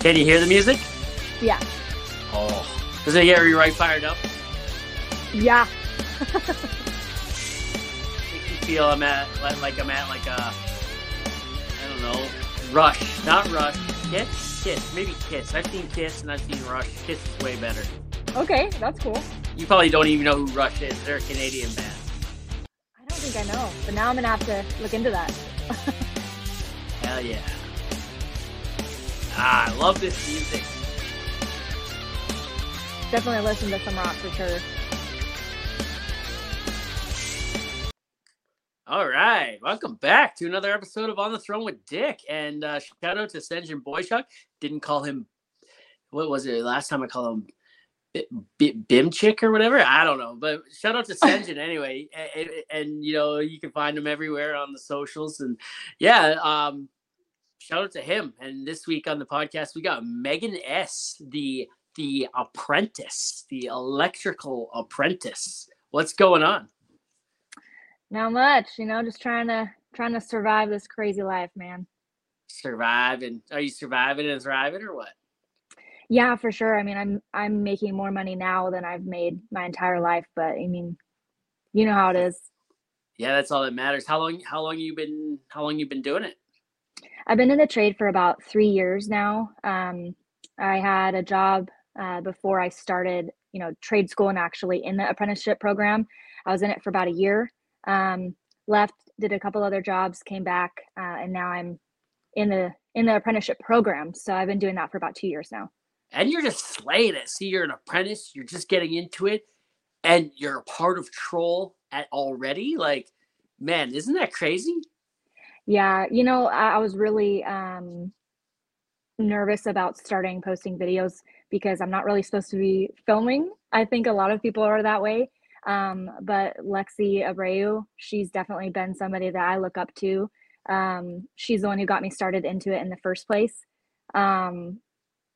Can you hear the music? Yeah. Oh, does it get you right fired up? Yeah. Make you feel I'm at like, like I'm at like a I don't know Rush, not Rush. Kiss, Kiss, maybe Kiss. I've seen Kiss and I've seen Rush. Kiss is way better. Okay, that's cool. You probably don't even know who Rush is. They're a Canadian band. I don't think I know, but now I'm gonna have to look into that. Hell yeah. Ah, I love this music. Definitely listen to some rock for sure. All right, welcome back to another episode of On the Throne with Dick. And uh, shout out to Senjin Boychuk. Didn't call him. What was it last time? I called him B- Bimchick or whatever. I don't know, but shout out to Senjin anyway. And, and, and, you know you can find him everywhere on the socials. And yeah, um, shout out to him. And this week on the podcast we got Megan S, the the apprentice, the electrical apprentice. What's going on? Not much, you know, just trying to trying to survive this crazy life, man. Surviving? Are you surviving and thriving, or what? Yeah, for sure. I mean, I'm I'm making more money now than I've made my entire life, but I mean, you know how it is. Yeah, that's all that matters. How long? How long you been? How long you been doing it? I've been in the trade for about three years now. Um, I had a job uh, before I started, you know, trade school and actually in the apprenticeship program. I was in it for about a year. Um, left, did a couple other jobs, came back, uh, and now I'm in the in the apprenticeship program. So I've been doing that for about two years now. And you're just slaying it. See, you're an apprentice. You're just getting into it, and you're a part of Troll at already. Like, man, isn't that crazy? Yeah, you know, I, I was really um, nervous about starting posting videos because I'm not really supposed to be filming. I think a lot of people are that way. Um, but Lexi Abreu, she's definitely been somebody that I look up to. Um, she's the one who got me started into it in the first place. Um,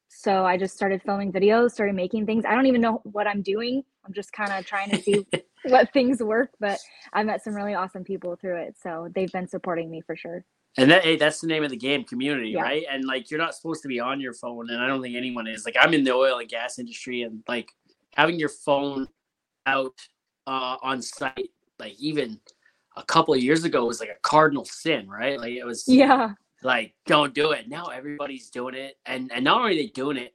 so I just started filming videos, started making things. I don't even know what I'm doing. I'm just kind of trying to see what things work, but I met some really awesome people through it. So they've been supporting me for sure. And that hey, that's the name of the game, community, Yeah. right? And like you're not supposed to be on your phone, and I don't think anyone is. Like I'm in the oil and gas industry, and like having your phone out uh, on site, like even a couple of years ago, was like a cardinal sin, right? Like it was Yeah. like don't do it. Now everybody's doing it, and and not only are they doing it,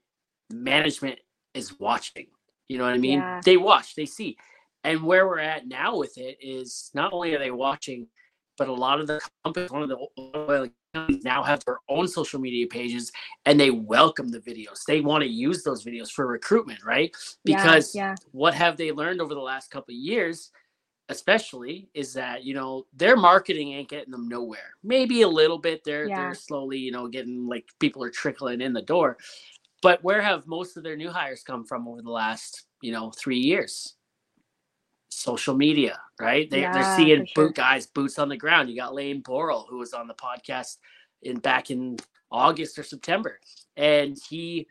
management is watching. You know what I mean? Yeah. They watch, they see, and where we're at now with it is not only are they watching, but a lot of the companies, one of the oil companies now have their own social media pages, and they welcome the videos. They want to use those videos for recruitment, right? Yeah, Because yeah. what have they learned over the last couple of years? especially is that you know their marketing ain't getting them nowhere maybe a little bit they're Yeah. they're slowly you know getting like people are trickling in the door but where have most of their new hires come from over the last you know three years social media right they, Yeah, they're seeing sure. boot guys boots on the ground you got lane boral who was on the podcast in back in august or september and he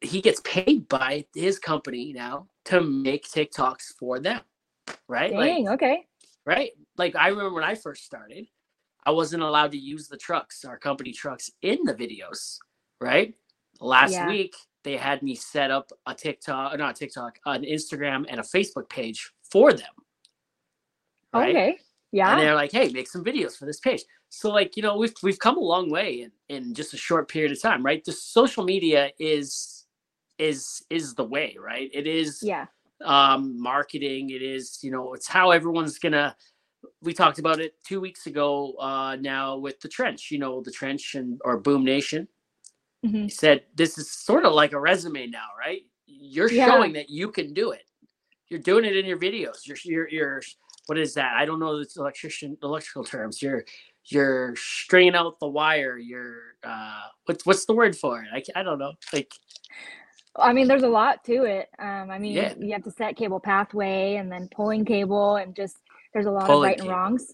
he gets paid by his company now to make tiktoks for them right Like, Dang, okay. right? Like I remember when I first started, I wasn't allowed to use the trucks, our company trucks, in the videos, right? Last Yeah. week they had me set up a TikTok, not a TikTok, an Instagram and a Facebook page for them. Right? Okay. Yeah. And they're like, hey, make some videos for this page. So like, you know, we've we've come a long way in, in just a short period of time, right? The social media is is is the way, right? It is Yeah. um, marketing. It is, you know, it's how everyone's gonna. We talked about it two weeks ago. Uh, now with the trench, you know, the trench and or Boom Nation. Mhm. He said this is sort of like a resume now, right? You're Yeah. showing that you can do it. You're doing it in your videos. You're you're you're what is that? I don't know the electrician electrical terms. You're you're stringing out the wire. You're uh, what's what's the word for it? I, I don't know. Like I mean, there's a lot to it. Um, I mean, Yeah. you have to set cable pathway and then pulling cable and just there's a lot Pulling of right and wrongs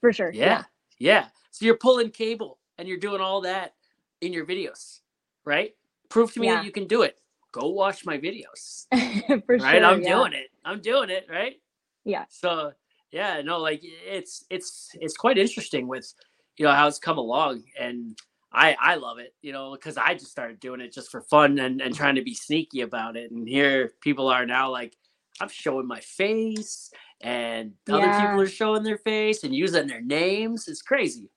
for sure. Yeah, yeah. So you're pulling cable and you're doing all that in your videos, right? Prove to me Yeah. that you can do it. Go watch my videos, for right? sure. I'm yeah. doing it. I'm doing it, right? Yeah. So yeah, no, like it's it's it's quite interesting with you know how it's come along, and I I love it, you know, because I just started doing it just for fun and and trying to be sneaky about it. And here people are now like, I'm showing my face, and other Yeah. people are showing their face and using their names. It's crazy.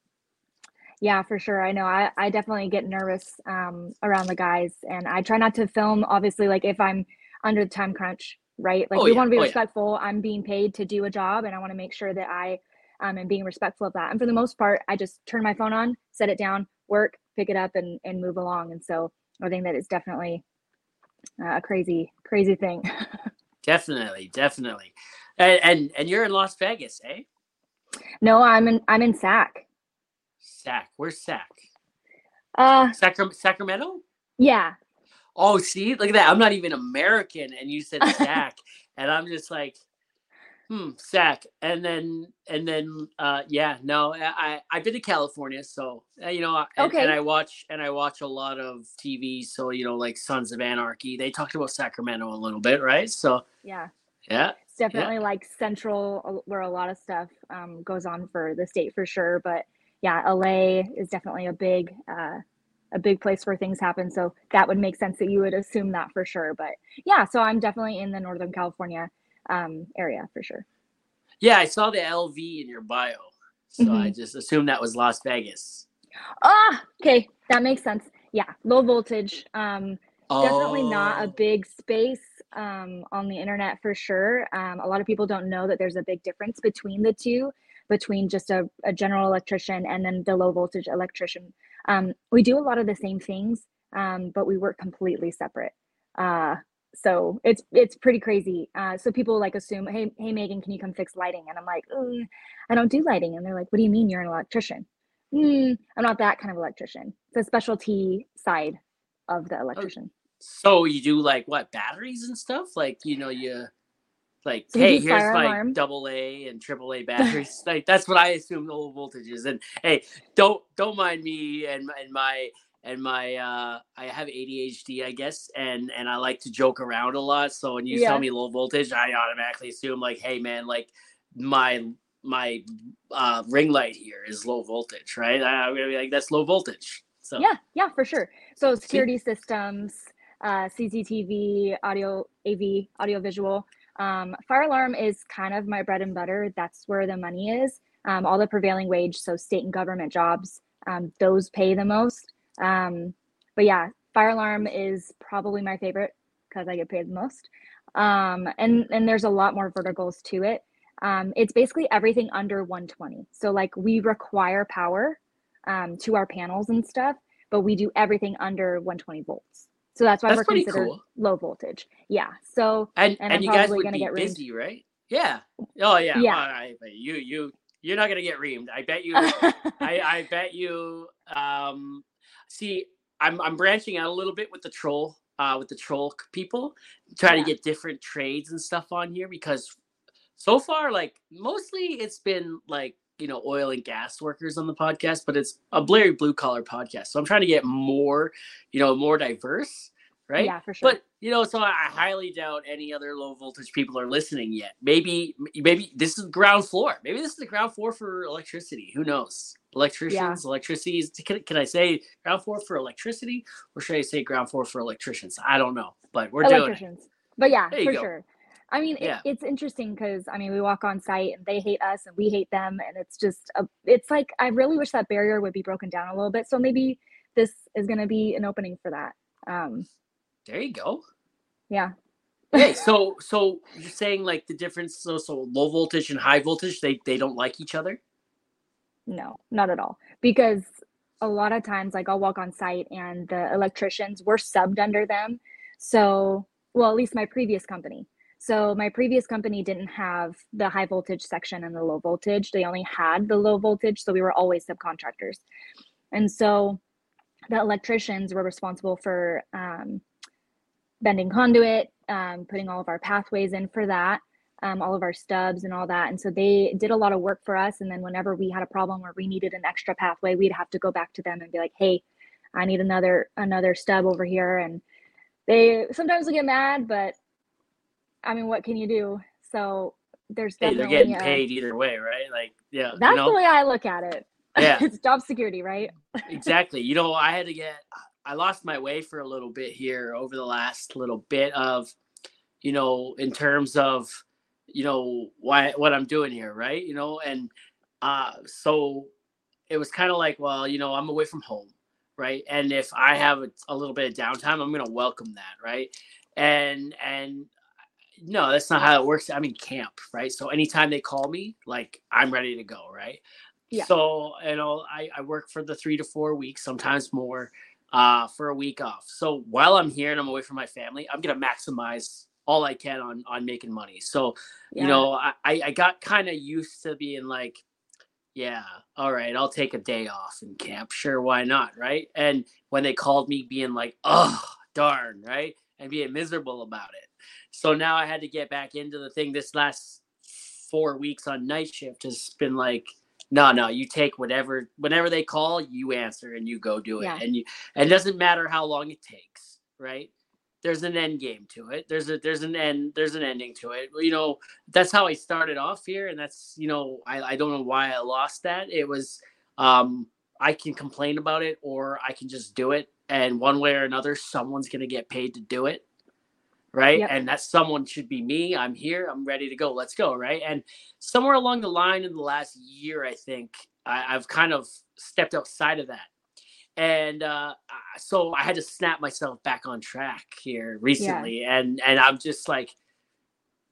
Yeah, for sure. I know. I, I definitely get nervous um, around the guys, and I try not to film. Obviously, like if I'm under the time crunch, right? Like Oh, we yeah. want to be Oh, yeah. respectful. I'm being paid to do a job, and I want to make sure that I um, am being respectful of that. And for the most part, I just turn my phone on, set it down, work, pick it up, and and move along. And so I think that is definitely a crazy, crazy thing. Definitely, definitely. And and, and you're in Las Vegas, eh? no, I'm in I'm in SAC. Sac. Where's Sac? Uh, Sacram- Sacramento? yeah, Oh, see, look at that. I'm not even American, and you said Sac, and I'm just like, hmm, Sac. And then, and then, uh, yeah, no, I, I I've been to California, so uh, you know, and, Okay. and I watch and I watch a lot of TV, so you know, like Sons of Anarchy. They talked about Sacramento a little bit, right? So yeah. yeah, It's definitely like central where a lot of stuff um, goes on for the state for sure. But yeah, LA is definitely a big uh, a big place where things happen. So that would make sense that you would assume that for sure. But yeah, so I'm definitely in the Northern California um, area for sure. yeah, I saw the LV in your bio, so I Mhm. just assumed that was Las Vegas. Ah, okay, that makes sense. Yeah, low voltage. Um, definitely not a Oh. big space um, on the internet for sure. Um, a lot of people don't know that there's a big difference between the two, between just a, a general electrician and then the low voltage electrician. Um, we do a lot of the same things, um, but we work completely separate. Uh, so it's it's pretty crazy. Uh, so people like assume, hey hey Megan, can you come fix lighting? And I'm like, "Mm, I don't do lighting. And they're like, what do you mean you're an electrician? Mm, I'm not that kind of electrician. It's a specialty side of the electrician. So you do like what batteries and stuff? Like you know you like So hey here's my alarm. double A and triple A batteries. like that's what I assume low voltage is. And hey, don't don't mind me and and my and my uh I have ADHD I guess and and I like to joke around a lot. So when you Yeah. tell me low voltage, I automatically assume like hey man like my my uh ring light here is low voltage, right? I, I'm gonna be like that's low voltage. So Yeah, yeah, for sure. So security systems, uh, CCTV, audio, AV, audio visual. Um, fire alarm is kind of my bread and butter. That's where the money is. Um, all the prevailing wage, so state and government jobs, um, those pay the most. Um, but yeah, fire alarm is probably my favorite because I get paid the most. Um, and and there's a lot more verticals to it. Um, it's basically everything under 120. So like we require power to our panels and stuff, but we do everything under 120 volts. So that's why That's we're considered cool. low voltage. Yeah. So and And and, you guys would gonna be get reamed. busy, right? Yeah. Oh yeah. Yeah. Well, I, but you you you're not gonna get reamed. I bet you. I I bet you. Um, see, I'm I'm branching out a little bit with the troll. Uh, with the troll people, trying Yeah. to get different trades and stuff on here because so far, like mostly it's been like you know oil and gas workers on the podcast, but it's a very blue collar podcast. So I'm trying to get more, you know, more diverse, right? yeah, for sure. But you know, so I highly doubt any other low voltage people are listening yet. Maybe, maybe this is ground floor. Maybe this is the ground floor for electricity. Who knows? Electricians, electricity. Is, can, can I say ground floor for electricity, or should I say ground floor for electricians? I don't know, but we're doing it. electricians. But yeah, for go. sure. I mean, Yeah. it, it's interesting because I mean, we walk on site and they hate us and we hate them, and it's just a, it's like I really wish that barrier would be broken down a little bit. So maybe this is going to be an opening for that. Um, There you go. yeah, Hey, so so you're saying like the difference? So so low voltage and high voltage, they they don't like each other. no, not at all. Because a lot of times, like I'll walk on site and the electricians we're subbed under them. So, well, at least my previous company. So my previous company didn't have the high voltage section and the low voltage. They only had the low voltage, so we were always subcontractors. And so the electricians were responsible for um, bending conduit, um, putting all of our pathways in for that, um, all of our stubs and all that. And so they did a lot of work for us. And then whenever we had a problem where we needed an extra pathway, we'd have to go back to them and be like, "Hey, I need another another stub over here." And they sometimes will get mad, but I mean, what can you do? So there's Hey, they're getting a- paid either way, right? Like, yeah, that's you know. the way I look at it. Yeah. it's job security, right? exactly. You know, I had to get I lost my way for a little bit here over the last little bit of, you know, in terms of, you know, why what I'm doing here, right? You know, and uh so it was kind of like, well, you know, I'm away from home, right? And if I have a, a little bit of downtime, I'm gonna welcome that, right? And and no, that's not how it works. I'm in camp, right? So anytime they call me, like I'm ready to go, right? Yeah. So you know, I, I work for the three to four weeks, sometimes more, uh, for a week off. So while I'm here and I'm away from my family, I'm gonna maximize all I can on on making money. So Yeah. you know, I I got kind of used to being like, yeah, all right, I'll take a day off in camp. Sure, why not, right? And when they called me, being like, oh darn, right, and being miserable about it. So now I had to get back into the thing. This last four weeks on night shift has been like, no, no, you take whatever, whenever they call, you answer and you go do it, Yeah. and you, and it doesn't matter how long it takes, right? There's an end game to it. There's a there's an end there's an ending to it. You know, that's how I started off here, and that's you know I I don't know why I lost that. It was um I can complain about it or I can just do it, and one way or another, someone's gonna get paid to do it, right? Yep. And that someone should be me. I'm here. I'm ready to go. Let's go, right? And somewhere along the line in the last year, I think I, I've kind of stepped outside of that. And uh, so I had to snap myself back on track here recently, and and I'm just like,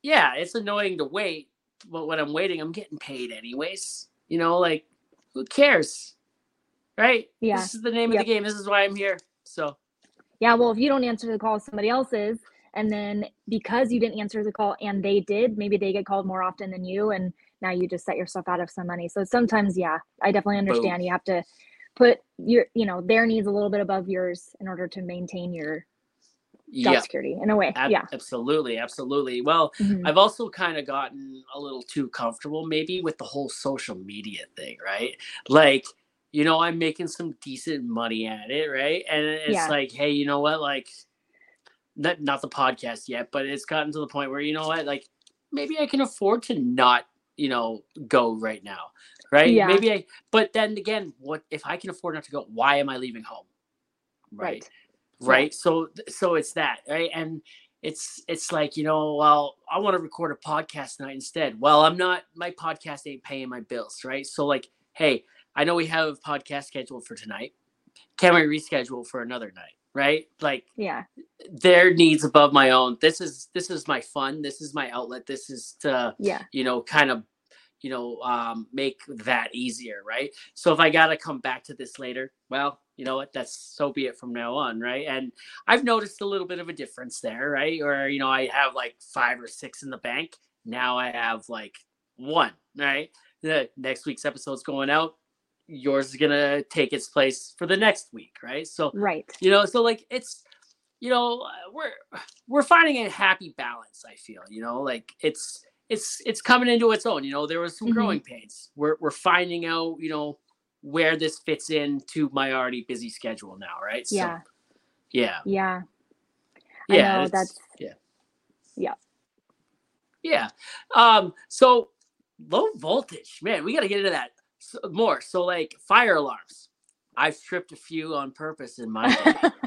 yeah, it's annoying to wait, but when I'm waiting, I'm getting paid anyways. You know, like who cares, right? Yeah. This is the name of the game. This is why I'm here. So Yeah, well, if you don't answer the call, somebody else is. And then because you didn't answer the call and they did, maybe they get called more often than you. And now you just set yourself out of some money. So sometimes, yeah, I definitely understand. You have to put your, you know, their needs a little bit above yours in order to maintain your job yeah, security in a way. ab- yeah. absolutely, absolutely. Well, Mhm. I've also kind of gotten a little too comfortable maybe with the whole social media thing, right? Like, you know, I'm making some decent money at it, right? And it's Yeah. like, hey, you know what? Like, not, not the podcast yet, but it's gotten to the point where, you know what? Like, maybe I can afford to not, you know, go right now, right? Yeah. Maybe I, but then again, what if I can afford not to go? Why am I leaving home? Right. right so so it's that right and it's it's like you know well i want to record a podcast tonight instead well i'm not my podcast ain't paying my bills right so like hey i know we have a podcast scheduled for tonight can we reschedule for another night right? Like Yeah. their needs above my own. This is this is my fun. This is my outlet. This is to Yeah. you know kind of you know um make that easier right? So if i gotta come back to this later well you know what? That's so be it from now on right? And i've noticed a little bit of a difference there right? Or you know i have like five or six in the bank. Now i have like one right? The next week's episode's going out yours is gonna take its place for the next week right so Right. you know so like it's you know we're we're finding a happy balance i feel you know like it's it's it's coming into its own you know there was some Mhm. growing pains we're we're finding out you know where this fits into my already busy schedule now right so Yeah. yeah Yeah. I yeah know, that's- yeah yeah. yeah um so low voltage man we got to get into that s- more so like fire alarms i've tripped a few on purpose in my day.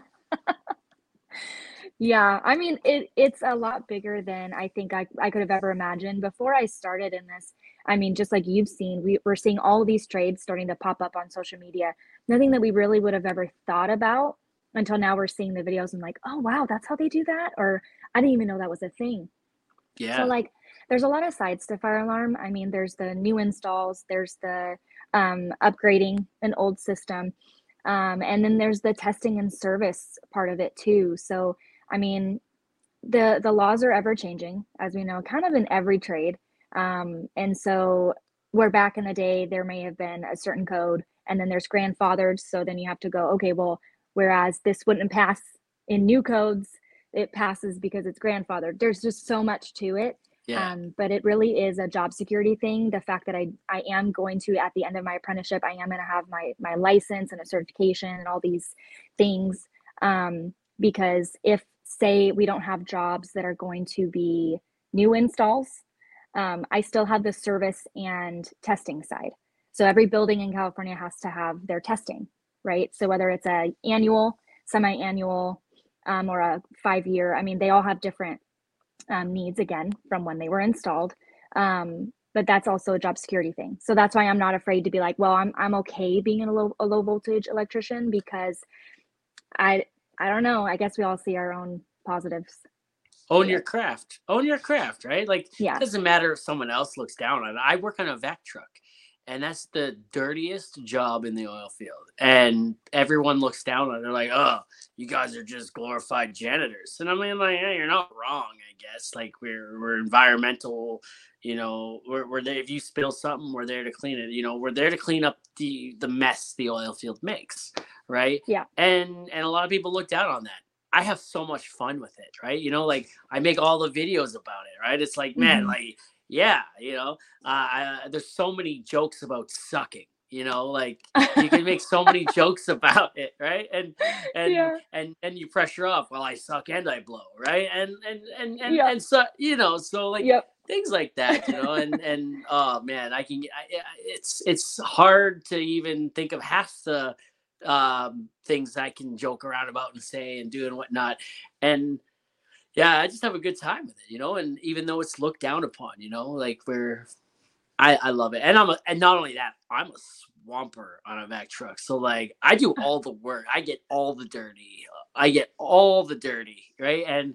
Yeah, I mean it it's a lot bigger than I think I, I could have ever imagined. Before I started in this, I mean, just like you've seen, we, we're seeing all these trades starting to pop up on social media. Nothing that we really would have ever thought about until now we're seeing the videos and like, oh wow, that's how they do that? Or I didn't even know that was a thing. yeah So like there's a lot of sides to fire alarm. I mean, there's the new installs, there's the um, upgrading an old system, um, and then there's the testing and service part of it too. So I mean, the the laws are ever changing, as we know, kind of in every trade. Um, and so where back in the day there may have been a certain code, and then there's grandfathered. So then you have to go, okay, well, whereas this wouldn't pass in new codes, it passes because it's grandfathered. There's just so much to it. Yeah Um, but it really is a job security thing. The fact that I I am going to at the end of my apprenticeship, I am going to have my my license and a certification and all these things. Um, because if say we don't have jobs that are going to be new installs, um, I still have the service and testing side. So every building in California has to have their testing, right? So whether it's a annual, semi-annual, um, or a five-year, I mean, they all have different um, needs again from when they were installed. Um, but that's also a job security thing. So that's why I'm not afraid to be like, well, I'm I'm okay being a low a low voltage electrician because I I don't know. I guess we all see our own positives. Own yeah. your craft. Own your craft, right? Like yeah. it doesn't matter if someone else looks down on it. I work on a vac truck and that's the dirtiest job in the oil field. And everyone looks down on it. They're like, oh, you guys are just glorified janitors. And I mean, like, yeah, you're not wrong, I guess. Like, we're, we're environmental, you know, we're, we're there. If you spill something, we're there to clean it. You know, we're there to clean up the, the mess the oil field makes. Right. Yeah. And, and a lot of people look down on that. I have so much fun with it, right? You know, like I make all the videos about it, right? It's like, man, mm-hmm. like yeah, you know, uh, I, there's so many jokes about sucking. You know, like you can make so many jokes about it, right? And and yeah. and and you pressure off. Well, I suck and I blow, right? And and and and, yeah. and so you know, so like yep. things like that, you know. And and oh man, I can. I, it's it's hard to even think of half the um, things I can joke around about and say and do and whatnot. And yeah, I just have a good time with it, you know. And even though it's looked down upon, you know, like we're, I I love it, and I'm a, and not only that, I'm a swamper on a vac truck. So like I do all the work, I get all the dirty, I get all the dirty, right? And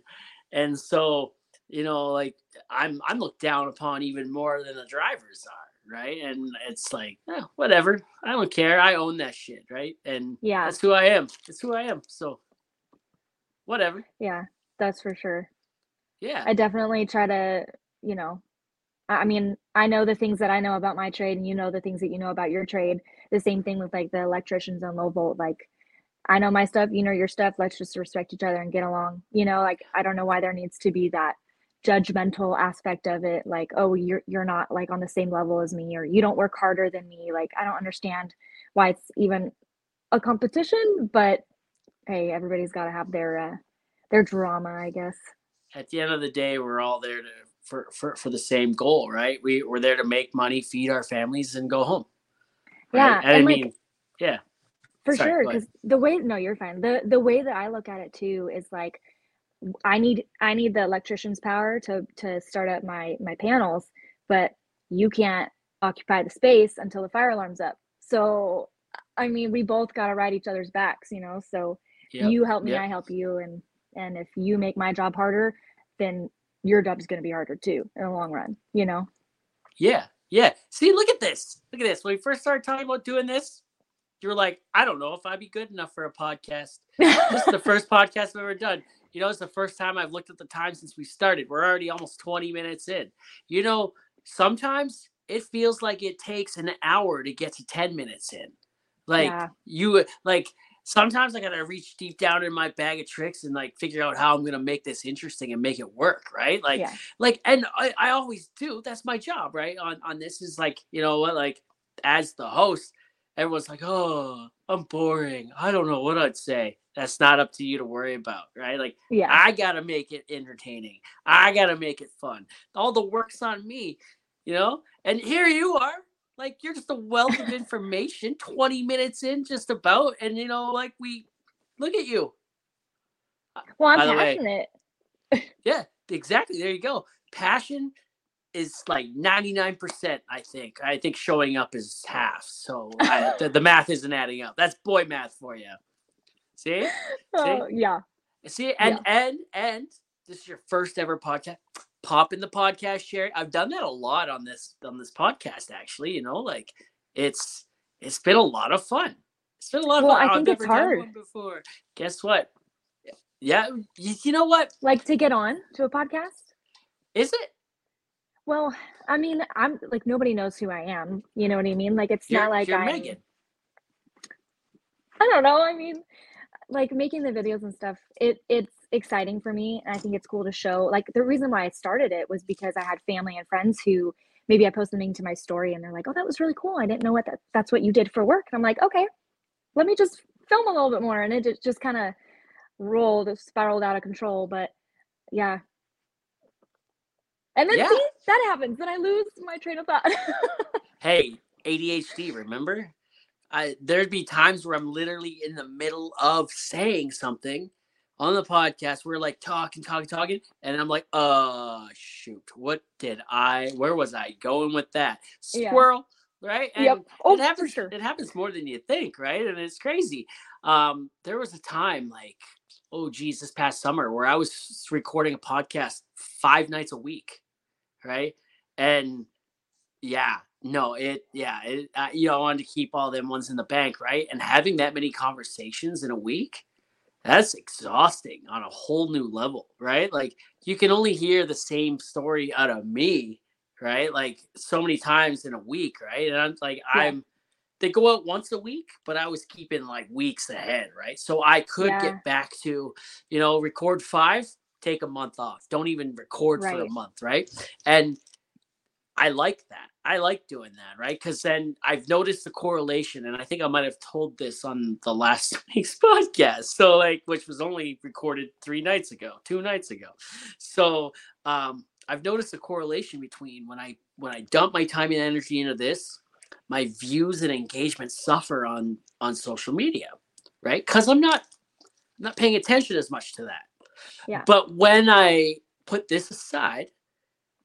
and so you know, like I'm I'm looked down upon even more than the drivers are, right? And it's like, eh, whatever, I don't care, I own that shit, right? And yeah, that's who I am. That's who I am. So whatever. Yeah that's for sure. Yeah. I definitely try to, you know, I mean, I know the things that I know about my trade and you know the things that you know about your trade. The same thing with like the electricians and low volt. Like I know my stuff, you know your stuff. Let's just respect each other and get along. You know, like I don't know why there needs to be that judgmental aspect of it like oh you're you're not like on the same level as me or you don't work harder than me like i don't understand why it's even a competition but hey everybody's got to have their uh, their drama, I guess. At the end of the day, we're all there to for for, for the same goal, right? We we're there to make money, feed our families, and go home. Right? Yeah, and, and I mean, yeah, for Sorry, sure. Because the way no, you're fine. the The way that I look at it too is like, I need I need the electrician's power to to start up my my panels, but you can't occupy the space until the fire alarm's up. So, I mean, we both got to ride each other's backs, you know. So yep, you help me, yep. I help you, and and if you make my job harder then your job is going to be harder too in the long run you know? Yeah yeah. See look at this look at this. When we first started talking about doing this you were like i don't know if i'd be good enough for a podcast. This is the first podcast i've ever done. You know it's the first time i've looked at the time since we started. We're already almost 20 minutes in. You know sometimes it feels like it takes an hour to get to 10 minutes in. Like yeah. you like sometimes I gotta reach deep down in my bag of tricks and like figure out how I'm gonna make this interesting and make it work, right? Like, yeah. like, and I, I always do. That's my job, right? On on this is like, you know what, like as the host, everyone's like, oh, I'm boring. I don't know what I'd say. That's not up to you to worry about, right? Like, yeah, I gotta make it entertaining. I gotta make it fun. All the work's on me, you know. And here you are like you're just a wealth of information 20 minutes in just about and you know like we look at you. Uh, well i'm passionate way, yeah exactly there you go. Passion is like 99% i think. I think showing up is half so I, the, the, math isn't adding up. That's boy math for you see, see? Oh, yeah. See and yeah. and and this is your first ever podcast pop in the podcast share. I've done that a lot on this on this podcast actually, you know, like it's it's been a lot of fun. It's been a lot of well, fun. I think I've it's hard. before. Guess what? Yeah, you, you know what? Like to get on to a podcast? Is it? Well, I mean, I'm like nobody knows who I am. You know what I mean? Like it's you're, not like I. Megan. I don't know. I mean, like making the videos and stuff. It it's exciting for me and i think it's cool to show like the reason why i started it was because i had family and friends who maybe i post something to my story and they're like oh that was really cool. I didn't know what that, that's what you did for work. And i'm like okay let me just film a little bit more. And it just, kind of rolled spiraled out of control but yeah. And then yeah. see that happens then i lose my train of thought. Hey ADHD, remember? I there'd be times where I'm literally in the middle of saying something on the podcast. We're like talking, talking, talking, and I'm like, uh shoot, what did I where was I going with that? Yeah. Squirrel, right? And Yep. Oh, it happens for sure. it happens more than you think, right? And it's crazy. Um, there was a time like, oh geez, this past summer where I was recording a podcast five nights a week, right? And yeah, no, it yeah, it you know, I wanted to keep all them ones in the bank, right? And having that many conversations in a week, that's exhausting on a whole new level, right? Like you can only hear the same story out of me, right? Like so many times in a week, right? And I'm like, Yeah. I'm they go out once a week, but I was keeping like weeks ahead, right? So I could Yeah. get back to, you know, record five, take a month off. Don't even record for a month, right? And I like that. I like doing that, right? Because then I've noticed the correlation, and I think I might have told this on the last week's podcast. So, like, which was only recorded three nights ago, two nights ago. So, um, I've noticed a correlation between when I when I dump my time and energy into this, my views and engagement suffer on on social media, right? Because I'm not I'm not paying attention as much to that. Yeah. But when I put this aside,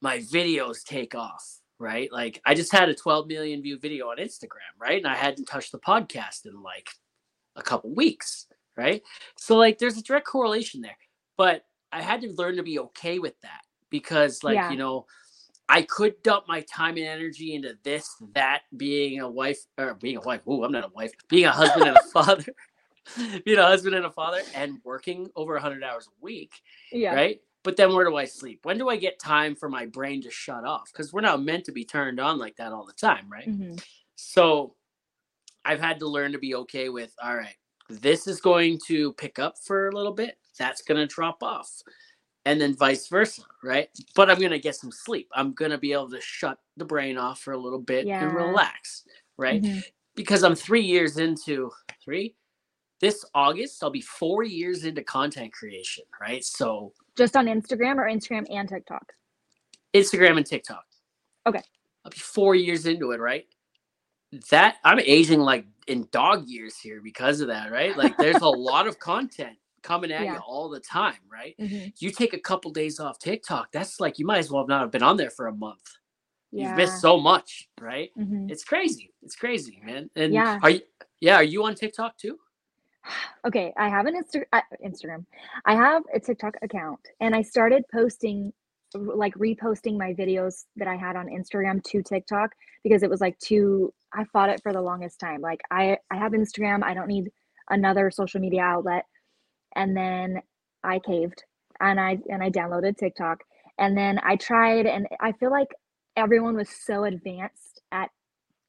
my videos take off, right? Like I just had a 12 million view video on Instagram, right? And I hadn't touched the podcast in like a couple weeks, right? So like there's a direct correlation there. But I had to learn to be okay with that because like, Yeah. you know, I could dump my time and energy into this, that, being a wife or being a wife. Ooh, I'm not a wife. Being a husband and a father. being a husband and a father and working over 100 hours a week Yeah. right? But then where do I sleep? When do I get time for my brain to shut off? Because we're not meant to be turned on like that all the time, right? Mhm. So I've had to learn to be okay with, all right, this is going to pick up for a little bit, that's going to drop off. And then vice versa, right? But I'm going to get some sleep. I'm going to be able to shut the brain off for a little bit Yeah. and relax, right? Mhm. Because I'm three years into three. This August, I'll be four years into content creation, right? So Just on Instagram or Instagram and TikTok. Instagram and TikTok. Okay. I'll be four years into it, right? That I'm aging like in dog years here because of that, right? Like there's a lot of content coming at Yeah. you all the time, right? Mhm. You take a couple days off TikTok, that's like you might as well not have been on there for a month. Yeah. You've missed so much, right? Mhm. It's crazy. It's crazy, man. And Yeah. are you yeah, are you on TikTok too? Okay, I have an Insta- uh, Instagram. I have a TikTok account, and I started posting, like reposting my videos that I had on Instagram to TikTok because it was like too. I fought it for the longest time. Like I, I have Instagram. I don't need another social media outlet. And then I caved, and I and I downloaded TikTok, and then I tried, and I feel like everyone was so advanced at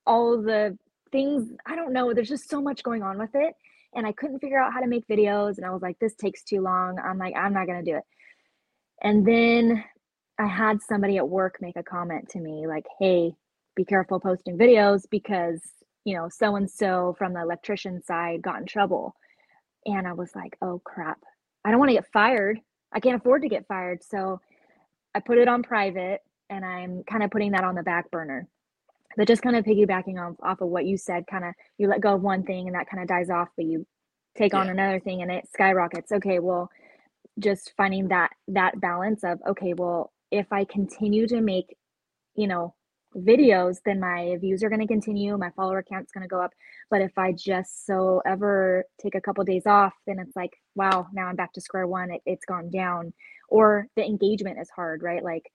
all the things. I don't know. There's just so much going on with it and I couldn't figure out how to make videos. And I was like, this takes too long. I'm like, I'm not going to do it. And then I had somebody at work make a comment to me like, hey, be careful posting videos because, you know, so and so from the electrician side got in trouble. And I was like, oh crap. I don't want to get fired. I can't afford to get fired. So I put it on private and I'm kind of putting that on the back burner. But just kind of piggybacking off, off of what you said, kind of you let go of one thing and that kind of dies off, but you take on another thing and it skyrockets. Okay, well, just finding that that balance of okay, well, if I continue to make, you know, videos, then my views are going to continue, my follower count's going to go up. But if I just so ever take a couple days off, then it's like, wow, now I'm back to square one. It, it's gone down, or the engagement is hard, right? Like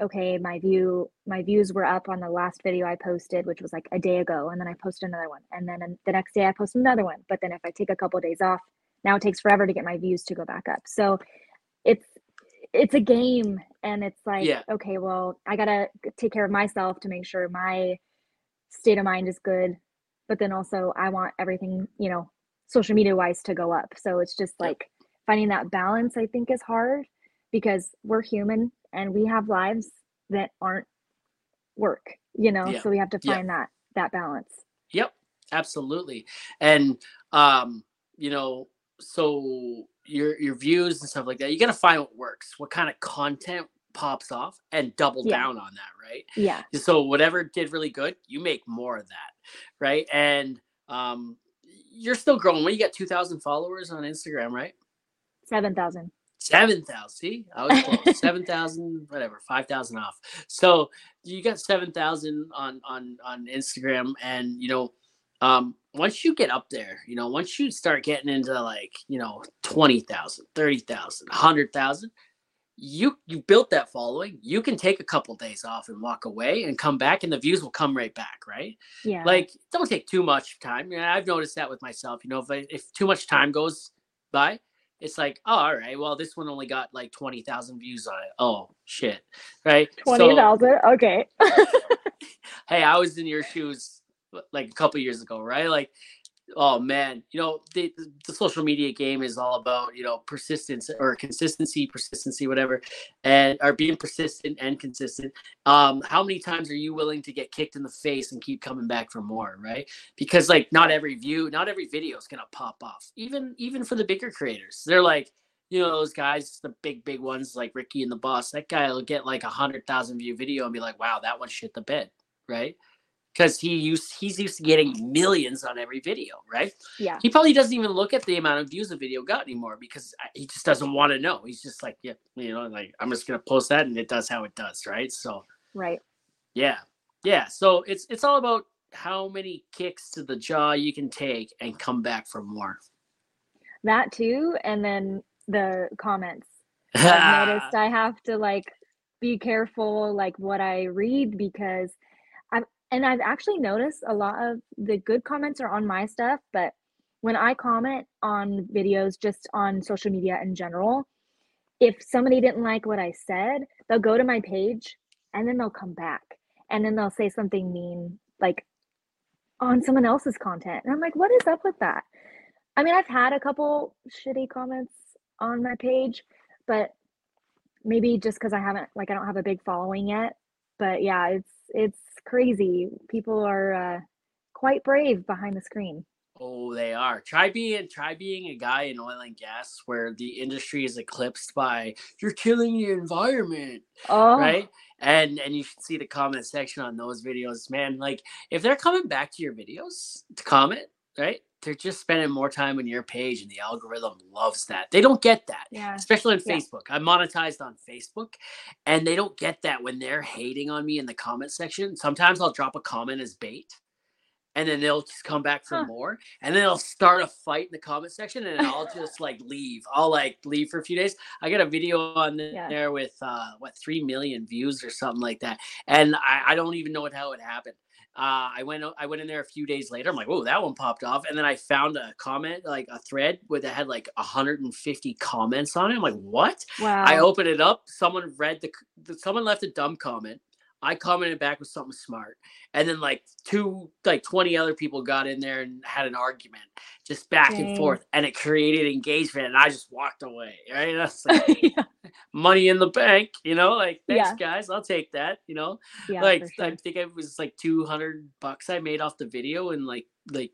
okay my view my views were up on the last video i posted which was like a day ago and then i posted another one and then the next day i posted another one but then if i take a couple days off now it takes forever to get my views to go back up. So it's it's a game and it's like Yeah. okay well i gotta take care of myself to make sure my state of mind is good but then also i want everything you know social media wise to go up. So it's just like finding that balance i think is hard because we're human and we have lives that aren't work you know Yeah. so we have to Yeah. find that that balance Yep, absolutely. And um, you know, so your your views and stuff like that, you got to find what works. What kind of content pops off and double Yeah. down on that, right? Yeah. So whatever did really good, you make more of that, right? And um, you're still growing. When you get two thousand followers on Instagram, right? 7,000. Seven thousand. See, I was close. seven thousand, whatever, five thousand off. So you got seven thousand on on on Instagram, and you know, um, once you get up there, you know, once you start getting into like you know 20,000, 30,000, 100,000, you you built that following. You can take a couple days off and walk away and come back, and the views will come right back, right? Yeah. Like, don't take too much time. I've noticed that with myself. You know, if I, if too much time goes by, it's like, oh, all right, well, this one only got like twenty thousand views on it. Oh shit, right? So, 20,000. Okay. hey, I was in your shoes like a couple years ago, right? Like, oh man, you know, the, the social media game is all about you know persistence or consistency, persistency, whatever, and are being persistent and consistent. Um, how many times are you willing to get kicked in the face and keep coming back for more, right? Because like not every view, not every video is gonna pop off. Even even for the bigger creators, they're like. You know those guys, the big, big ones like Ricky and the Boss. That guy will get like a hundred thousand view video and be like, "Wow, that one shit the bed," right? Because he used he's used to getting millions on every video, right? Yeah. He probably doesn't even look at the amount of views a video got anymore because uh, he just doesn't want to know. He's just like, yeah, you know, like I'm just gonna post that and it does how it does, right? So Right. yeah, yeah. So it's it's all about how many kicks to the jaw you can take and come back for more. That too. And then the comments. I've noticed I have to like be careful like what I read because and I've actually noticed a lot of the good comments are on my stuff, but when I comment on videos just on social media in general, if somebody didn't like what I said, they'll go to my page and then they'll come back and then they'll say something mean like on someone else's content. And I'm like, what is up with that? I mean, I've had a couple shitty comments on my page, but maybe just because I haven't like I don't have a big following yet. But yeah, it's it's crazy. People are uh, quite brave behind the screen. Oh, they are. Try being try being a guy in oil and gas where the industry is eclipsed by you're killing the environment. Oh, right and and you should see the comment section on those videos man like if they're coming back to your videos to comment right they're just spending more time on your page and the algorithm loves that. They don't get that yeah, especially on Yeah. facebook. I'm monetized on facebook and they don't get that when they're hating on me in the comment section. Sometimes i'll drop a comment as bait and then they'll just come back for Huh. more and then they'll start a fight in the comment section and i'll just like leave. I'll like leave for a few days. I got a video on Yeah. there with uh what three million views or something like that and i, I don't even know what how it happened uh, I went I went in there a few days later. I'm like, oh, that one popped off, and then I found a comment, like a thread, with that had like 150 comments on it. I'm like, what? wow. I opened it up. Someone read the, the someone left a dumb comment. I commented back with something smart, and then like two, like 20 other people got in there and had an argument, just back and forth, and it created engagement. And I just walked away. Right? That's like yeah, money in the bank, you know. Like, thanks, Yeah. guys. I'll take that. You know yeah, like sure. I think it was like two hundred bucks I made off the video in like like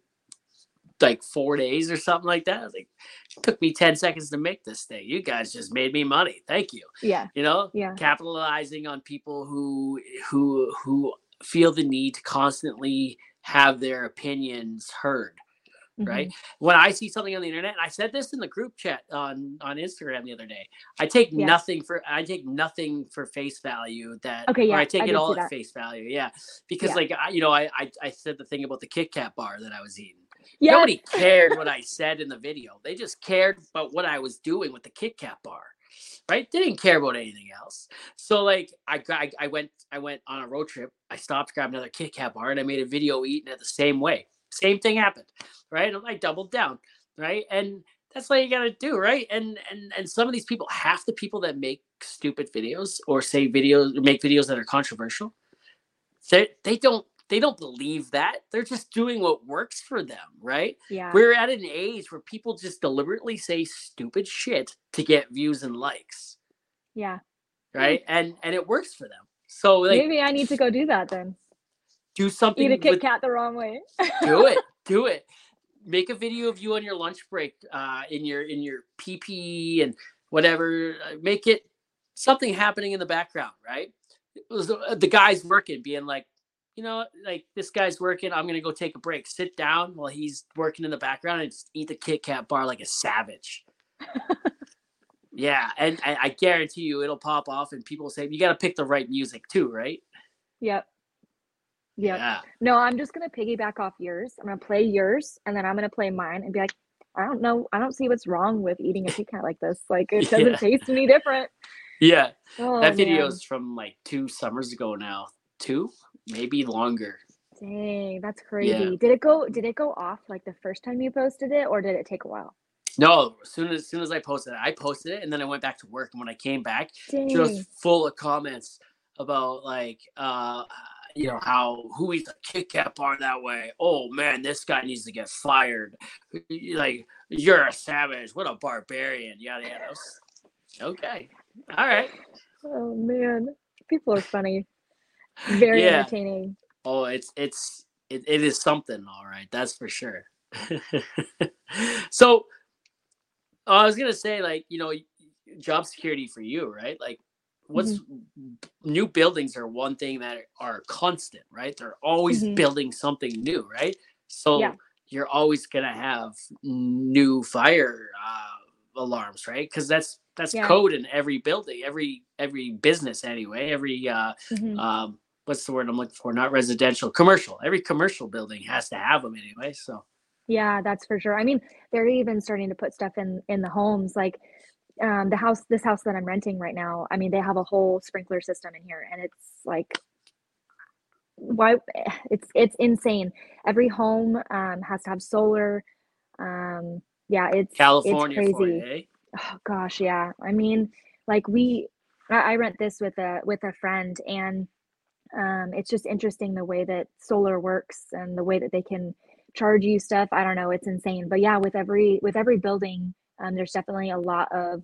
like four days or something like that. I was like, it took me ten seconds to make this thing. You guys just made me money. Thank you. yeah, You know, yeah, capitalizing on people who who who feel the need to constantly have their opinions heard right? mhm, When I see something on the internet, I said this in the group chat on on Instagram the other day, I take nothing for I take nothing for face value that Okay, or yeah, I take I it all at face value, yeah, because Yeah. like I, you know I, I I said the thing about the Kit Kat bar that I was eating. yeah. Nobody cared what I said in the video. They just cared about what I was doing with the Kit Kat bar. Right? They didn't care about anything else. So like I, I I went I went on a road trip. I stopped, grabbed another Kit Kat bar, and I made a video eating it the same way. Same thing happened. Right? And I doubled down. Right? And that's what you gotta do, right? And and and some of these people, half the people that make stupid videos or say videos or make videos that are controversial, they they don't they don't believe that. They're just doing what works for them, right? yeah, We're at an age where people just deliberately say stupid shit to get views and likes, yeah. right? And and it works for them. So like Maybe I need to go do that then. Do something Eat a Kit with- Kat the wrong way. do it do it make a video of you on your lunch break uh in your in your ppe and whatever uh, make it something happening in the background, right? It was the, the guy's working, being like, you know, like this guy's working. I'm gonna go take a break. Sit down while he's working in the background and just eat the Kit Kat bar like a savage. yeah, and I, I, guarantee you it'll pop off, and people say you got to pick the right music too, right? Yep. Yep. Yeah. No, I'm just gonna piggyback off yours. I'm gonna play yours, and then I'm gonna play mine, and be like, I don't know. I don't see what's wrong with eating a Kat like this. Like it doesn't yeah. taste any different. Yeah. Oh, that video is from like two summers ago now. Two, maybe longer. Dang, that's crazy. Yeah. Did it go did it go off like the first time you posted it or did it take a while? No, as soon as, as soon as I posted it, I posted it and then I went back to work. And when I came back, Dang. just full of comments about like uh you know how who eats a Kit Kat bar that way. Oh man, this guy needs to get fired. Like you're a savage. What a barbarian. Yada yada. Okay. All right. Oh man, people are funny. Very yeah. entertaining. Oh, it's it's it, it is something, all right. That's for sure. so I was gonna say, like, you know, job security for you, right? Like, what's mm-hmm. new buildings are one thing that are constant, right? They're always mm-hmm. building something new, right? So yeah. you're always gonna have new fire uh, alarms, right? Because that's that's yeah. code in every building, every every business anyway, every uh, mm-hmm. um, what's the word I'm looking for? Not residential, commercial. Every commercial building has to have them anyway. So yeah, that's for sure. I mean, they're even starting to put stuff in in the homes, like um, the house, this house that I'm renting right now. I mean, they have a whole sprinkler system in here, and it's like why it's it's insane. Every home um, has to have solar. Um, yeah, it's California it's crazy. Eh? Oh gosh, yeah. I mean, like we, I, I rent this with a with a friend, and um, it's just interesting the way that solar works and the way that they can charge you stuff. I don't know, it's insane. But yeah, with every with every building, um, there's definitely a lot of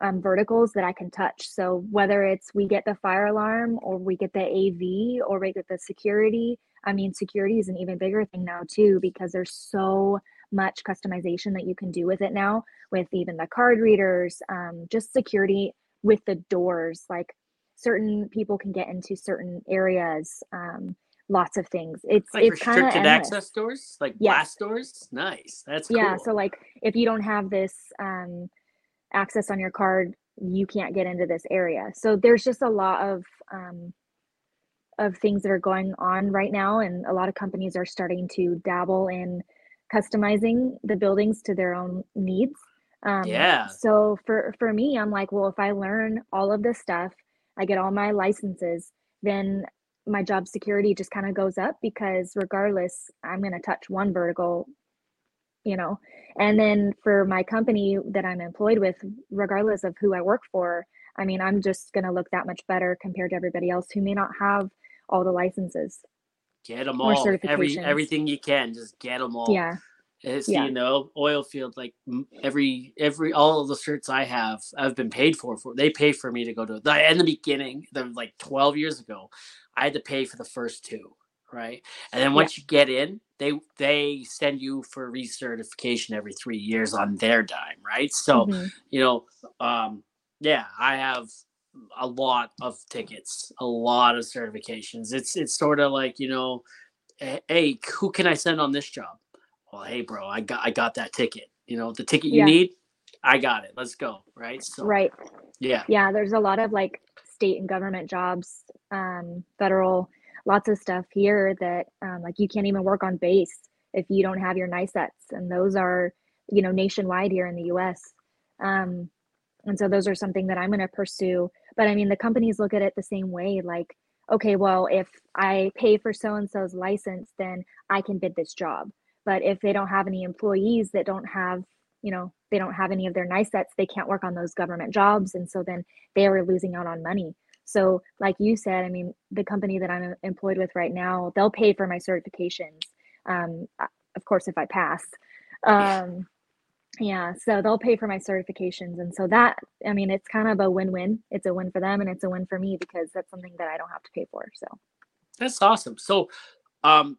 um, verticals that I can touch. So whether it's we get the fire alarm or we get the AV or we get the security, I mean, security is an even bigger thing now too because there's so much customization that you can do with it now with even the card readers, um, just security with the doors. Like certain people can get into certain areas. Um, lots of things. It's like it's kind of access doors, like yes. blast doors. Nice. That's cool. yeah. So like if you don't have this um, access on your card, you can't get into this area. So there's just a lot of um, of things that are going on right now, and a lot of companies are starting to dabble in customizing the buildings to their own needs. Um, yeah. So for for me, I'm like, well, if I learn all of this stuff, I get all my licenses, then my job security just kind of goes up because regardless, I'm going to touch one vertical, you know. And then for my company that I'm employed with, regardless of who I work for, I mean, I'm just going to look that much better compared to everybody else who may not have all the licenses. Get them all. Every everything you can, just get them all. Yeah. Eh, it's yeah. you know oil field like every every all of the shirts I have I've been paid for for they pay for me to go to the in the beginning the like 12 years ago I had to pay for the first two right and then once yeah. you get in they they send you for recertification every three years on their dime right so mm-hmm. you know um yeah I have a lot of tickets a lot of certifications it's it's sort of like you know hey who can I send on this job well, hey, bro, I got I got that ticket. You know, the ticket you yeah. need, I got it. Let's go. Right. So, right. Yeah. Yeah. There's a lot of like state and government jobs, um, federal, lots of stuff here that um, like you can't even work on base if you don't have your NICETs, and those are you know nationwide here in the U.S. Um, and so those are something that I'm going to pursue. But I mean, the companies look at it the same way. Like, okay, well, if I pay for so and so's license, then I can bid this job but if they don't have any employees that don't have you know they don't have any of their NICETs they can't work on those government jobs and so then they are losing out on money so like you said i mean the company that i'm employed with right now they'll pay for my certifications um, of course if i pass um, yeah so they'll pay for my certifications and so that i mean it's kind of a win-win it's a win for them and it's a win for me because that's something that i don't have to pay for so that's awesome so um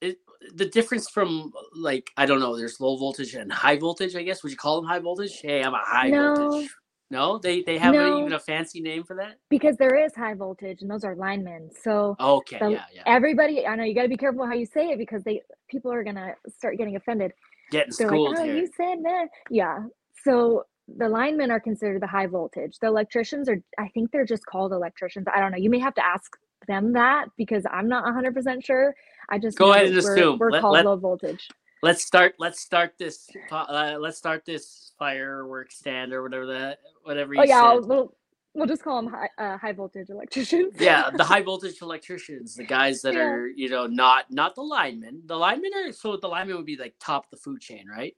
it, the difference from like I don't know, there's low voltage and high voltage. I guess would you call them high voltage? Hey, I'm a high no. voltage. No, they they have No. a, even a fancy name for that. because there is high voltage and those are linemen. So Okay, the- yeah, yeah. everybody, I know you got to be careful how you say it because they people are gonna start getting offended. Getting They're schooled like, oh, here. you said that. Yeah. So the linemen are considered the high voltage. The electricians are, I think they're just called electricians. I don't know. You may have to ask them that because I'm not 100% sure. I just Go ahead and we're, assume. we're Let- called let- low voltage. Let's start. Let's start this. Uh, let's start this firework stand or whatever that whatever you Oh yeah, we'll, we'll just call them high, uh, high voltage electricians. yeah, the high voltage electricians, the guys that Yeah. are you know not not the linemen. The linemen are so the linemen would be like top of the food chain, right?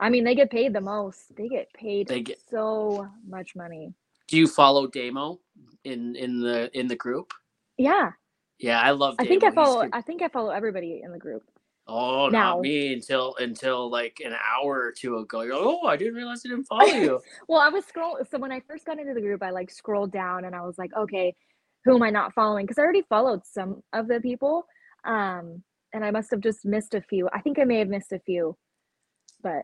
I mean, they get paid the most. They get paid They get- so much money. Do you follow Damo in in the in the group? Yeah, Yeah, I love. I think I follow. I think I follow everybody in the group. Oh, now. not me until until like an hour or two ago. You're like, oh, I didn't realize I didn't follow you. Well, I was scroll. So when I first got into the group, I like scrolled down and I was like, okay, who am I not following? Because I already followed some of the people, um, and I must have just missed a few. I think I may have missed a few, but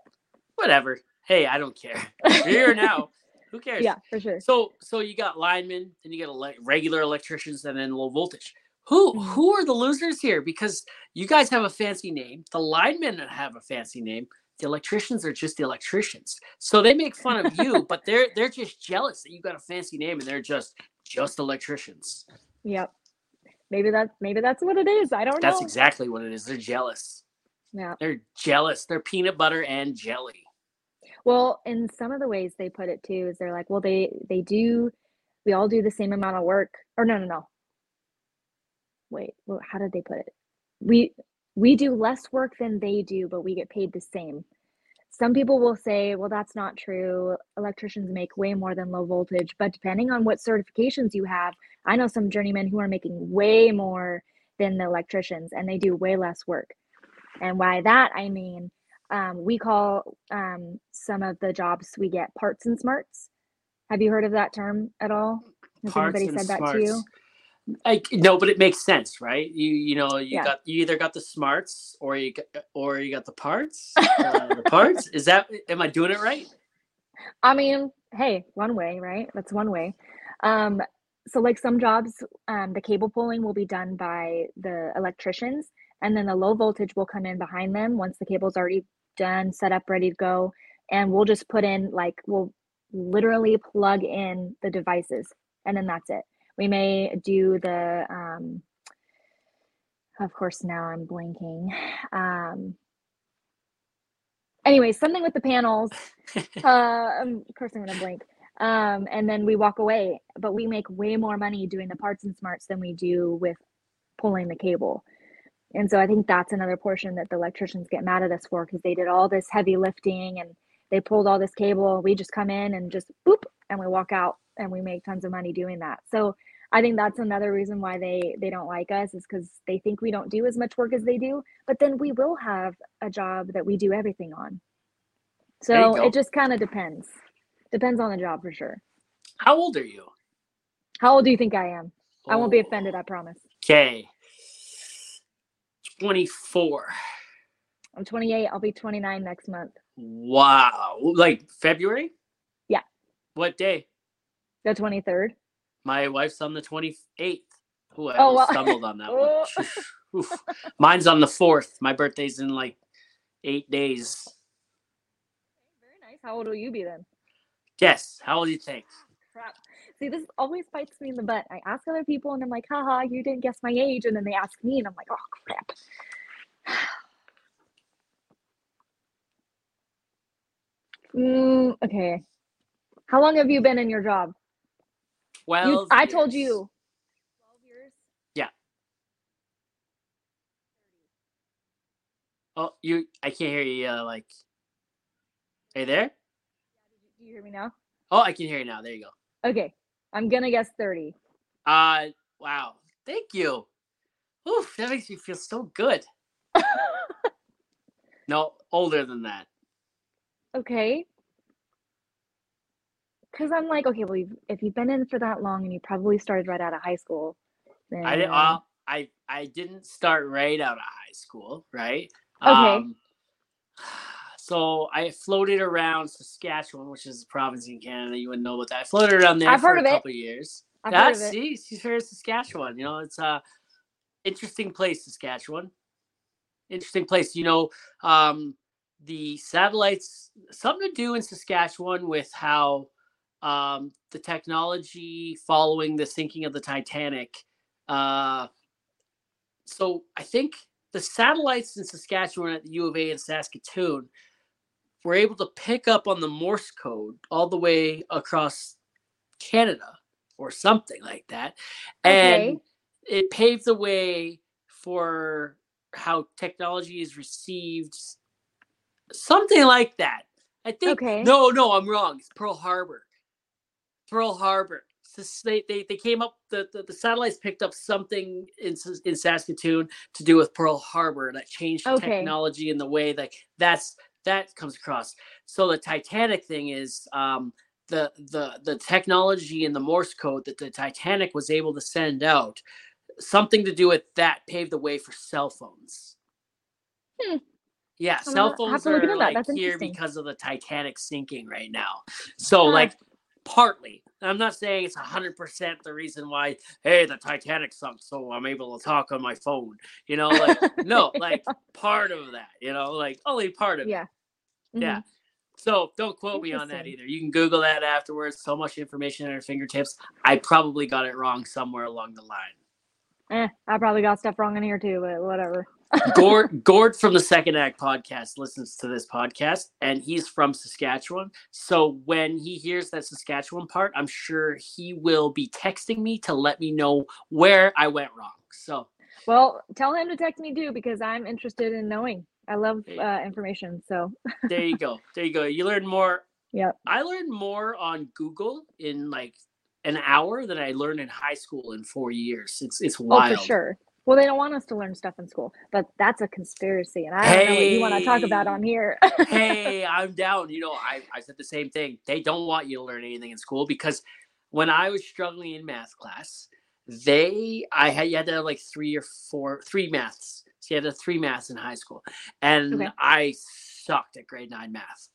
Whatever. Hey, I don't care. You're here now. Who cares? yeah, for sure. So so you got linemen, then you got ele- regular electricians, and then low voltage. Who Mhm. who are the losers here? Because you guys have a fancy name. The linemen have a fancy name. The electricians are just the electricians. So they make fun of you, but they're they're just jealous that you got a fancy name and they're just just electricians. Yep. Maybe that maybe that's what it is. I don't That's know. That's exactly what it is. They're jealous. yeah. They're jealous. They're peanut butter and jelly. Well, in some of the ways they put it too is they're like, well, they they do, we all do the same amount of work. Or no, no, no. Wait, well, how did they put it? We we do less work than they do, but we get paid the same. Some people will say, well, that's not true. Electricians make way more than low voltage, but depending on what certifications you have, I know some journeymen who are making way more than the electricians and they do way less work. And by that, I mean, um, we call um, some of the jobs we get parts and smarts. Have you heard of that term at all? Has Parts anybody said that to you? Like no, but it makes sense, right? You you know you Yeah. got you either got the smarts or you got, or you got the parts. uh, the parts is that? Am I doing it right? I mean, hey, one way, right? That's one way. Um, so like some jobs, um, the cable pulling will be done by the electricians, and then the low voltage will come in behind them once the cable's already done, set up, ready to go, and we'll just put in like we'll literally plug in the devices, and then that's it. We may do the um, of course now I'm blinking. Um, anyway, something with the panels uh, um, of course I'm gonna blink. Um, and then we walk away, but we make way more money doing the parts and smarts than we do with pulling the cable. And so I think that's another portion that the electricians get mad at us for because they did all this heavy lifting and they pulled all this cable. We just come in and just boop and we walk out and we make tons of money doing that. So I think that's another reason why they they don't like us is because they think we don't do as much work as they do. But then we will have a job that we do everything on. So it just kind of depends. Depends on the job for sure. How old are you? How old do you think I am? I won't be Oh, offended, I promise. Okay, twenty four. I'm 28. I'll be 29 next month. Wow, like February? Yeah. What day? The 23rd. My wife's on the twenty eighth. Ooh, I Oh, well. stumbled on that Oh. one. Mine's on the fourth. My birthday's in like eight days. Very nice. How old will you be then? Guess. How old do you think? Crap. See, this always bites me in the butt. I ask other people and I'm like, haha, you didn't guess my age. And then they ask me and I'm like, oh, crap. Mm, okay. How long have you been in your job? Twelve. You, I told you. 12 years? Yeah. Oh, you. I can't hear you. Uh, like. Are you there? Do you hear me now? Oh, I can hear you now. There you go. Okay. I'm going to guess 30. Uh, wow. Thank you. Oof, that makes me feel so good. No, older than that. Okay. Because I'm like, okay, well, you've, if you've been in for that long and you probably started right out of high school, then I didn't. Uh, I I didn't start right out of high school, right? Okay. Um, So I floated around Saskatchewan, which is a province in Canada. You wouldn't know about that. I floated around there I've for heard a couple of years. I've Yeah, heard of it. see, she's heard of Saskatchewan. You know, it's a interesting place, Saskatchewan. Interesting place. You know, um, the satellites something to do in Saskatchewan with how um, the technology following the sinking of the Titanic. Uh, so I think the satellites in Saskatchewan at the U of A in Saskatoon were able to pick up on the Morse code all the way across Canada or something like that. Okay. And it paved the way for how technology is received, something like that. I think. Okay. No, no, I'm wrong. It's Pearl Harbor. Pearl Harbor. They, they, they came up, the, the, the satellites picked up something in, in Saskatoon to do with Pearl Harbor that changed Okay. technology in the way that that's that comes across. So the Titanic thing is um, the the the technology in the Morse code that the Titanic was able to send out. Something to do with that paved the way for cell phones. Hmm. Yeah, I'm cell phones are that. like here because of the Titanic sinking right now. So Ah. like partly. I'm not saying it's hundred percent the reason why. Hey, the Titanic sunk, so I'm able to talk on my phone. You know, like no, like part of that. You know, like only part of it. yeah. Yeah. So don't quote me on that either. You can Google that afterwards. So much information at our fingertips. I probably got it wrong somewhere along the line. Eh, I probably got stuff wrong in here too, but whatever. Gord, Gord from the Second Act podcast listens to this podcast, and he's from Saskatchewan. So when he hears that Saskatchewan part, I'm sure he will be texting me to let me know where I went wrong. So Well, tell him to text me too because I'm interested in knowing. I love uh, information. So, there you go. There you go. You learn more. Yeah. I learned more on Google in like an hour than I learned in high school in four years. It's it's wild. Oh, for sure. Well, they don't want us to learn stuff in school, but that's a conspiracy, and I don't know what you want to talk about on here. hey, I'm down. You know, I, I said the same thing. They don't want you to learn anything in school because when I was struggling in math class, they I had you had to have like three or four three maths. So you had to have three maths in high school. And Okay. I sucked at grade nine math.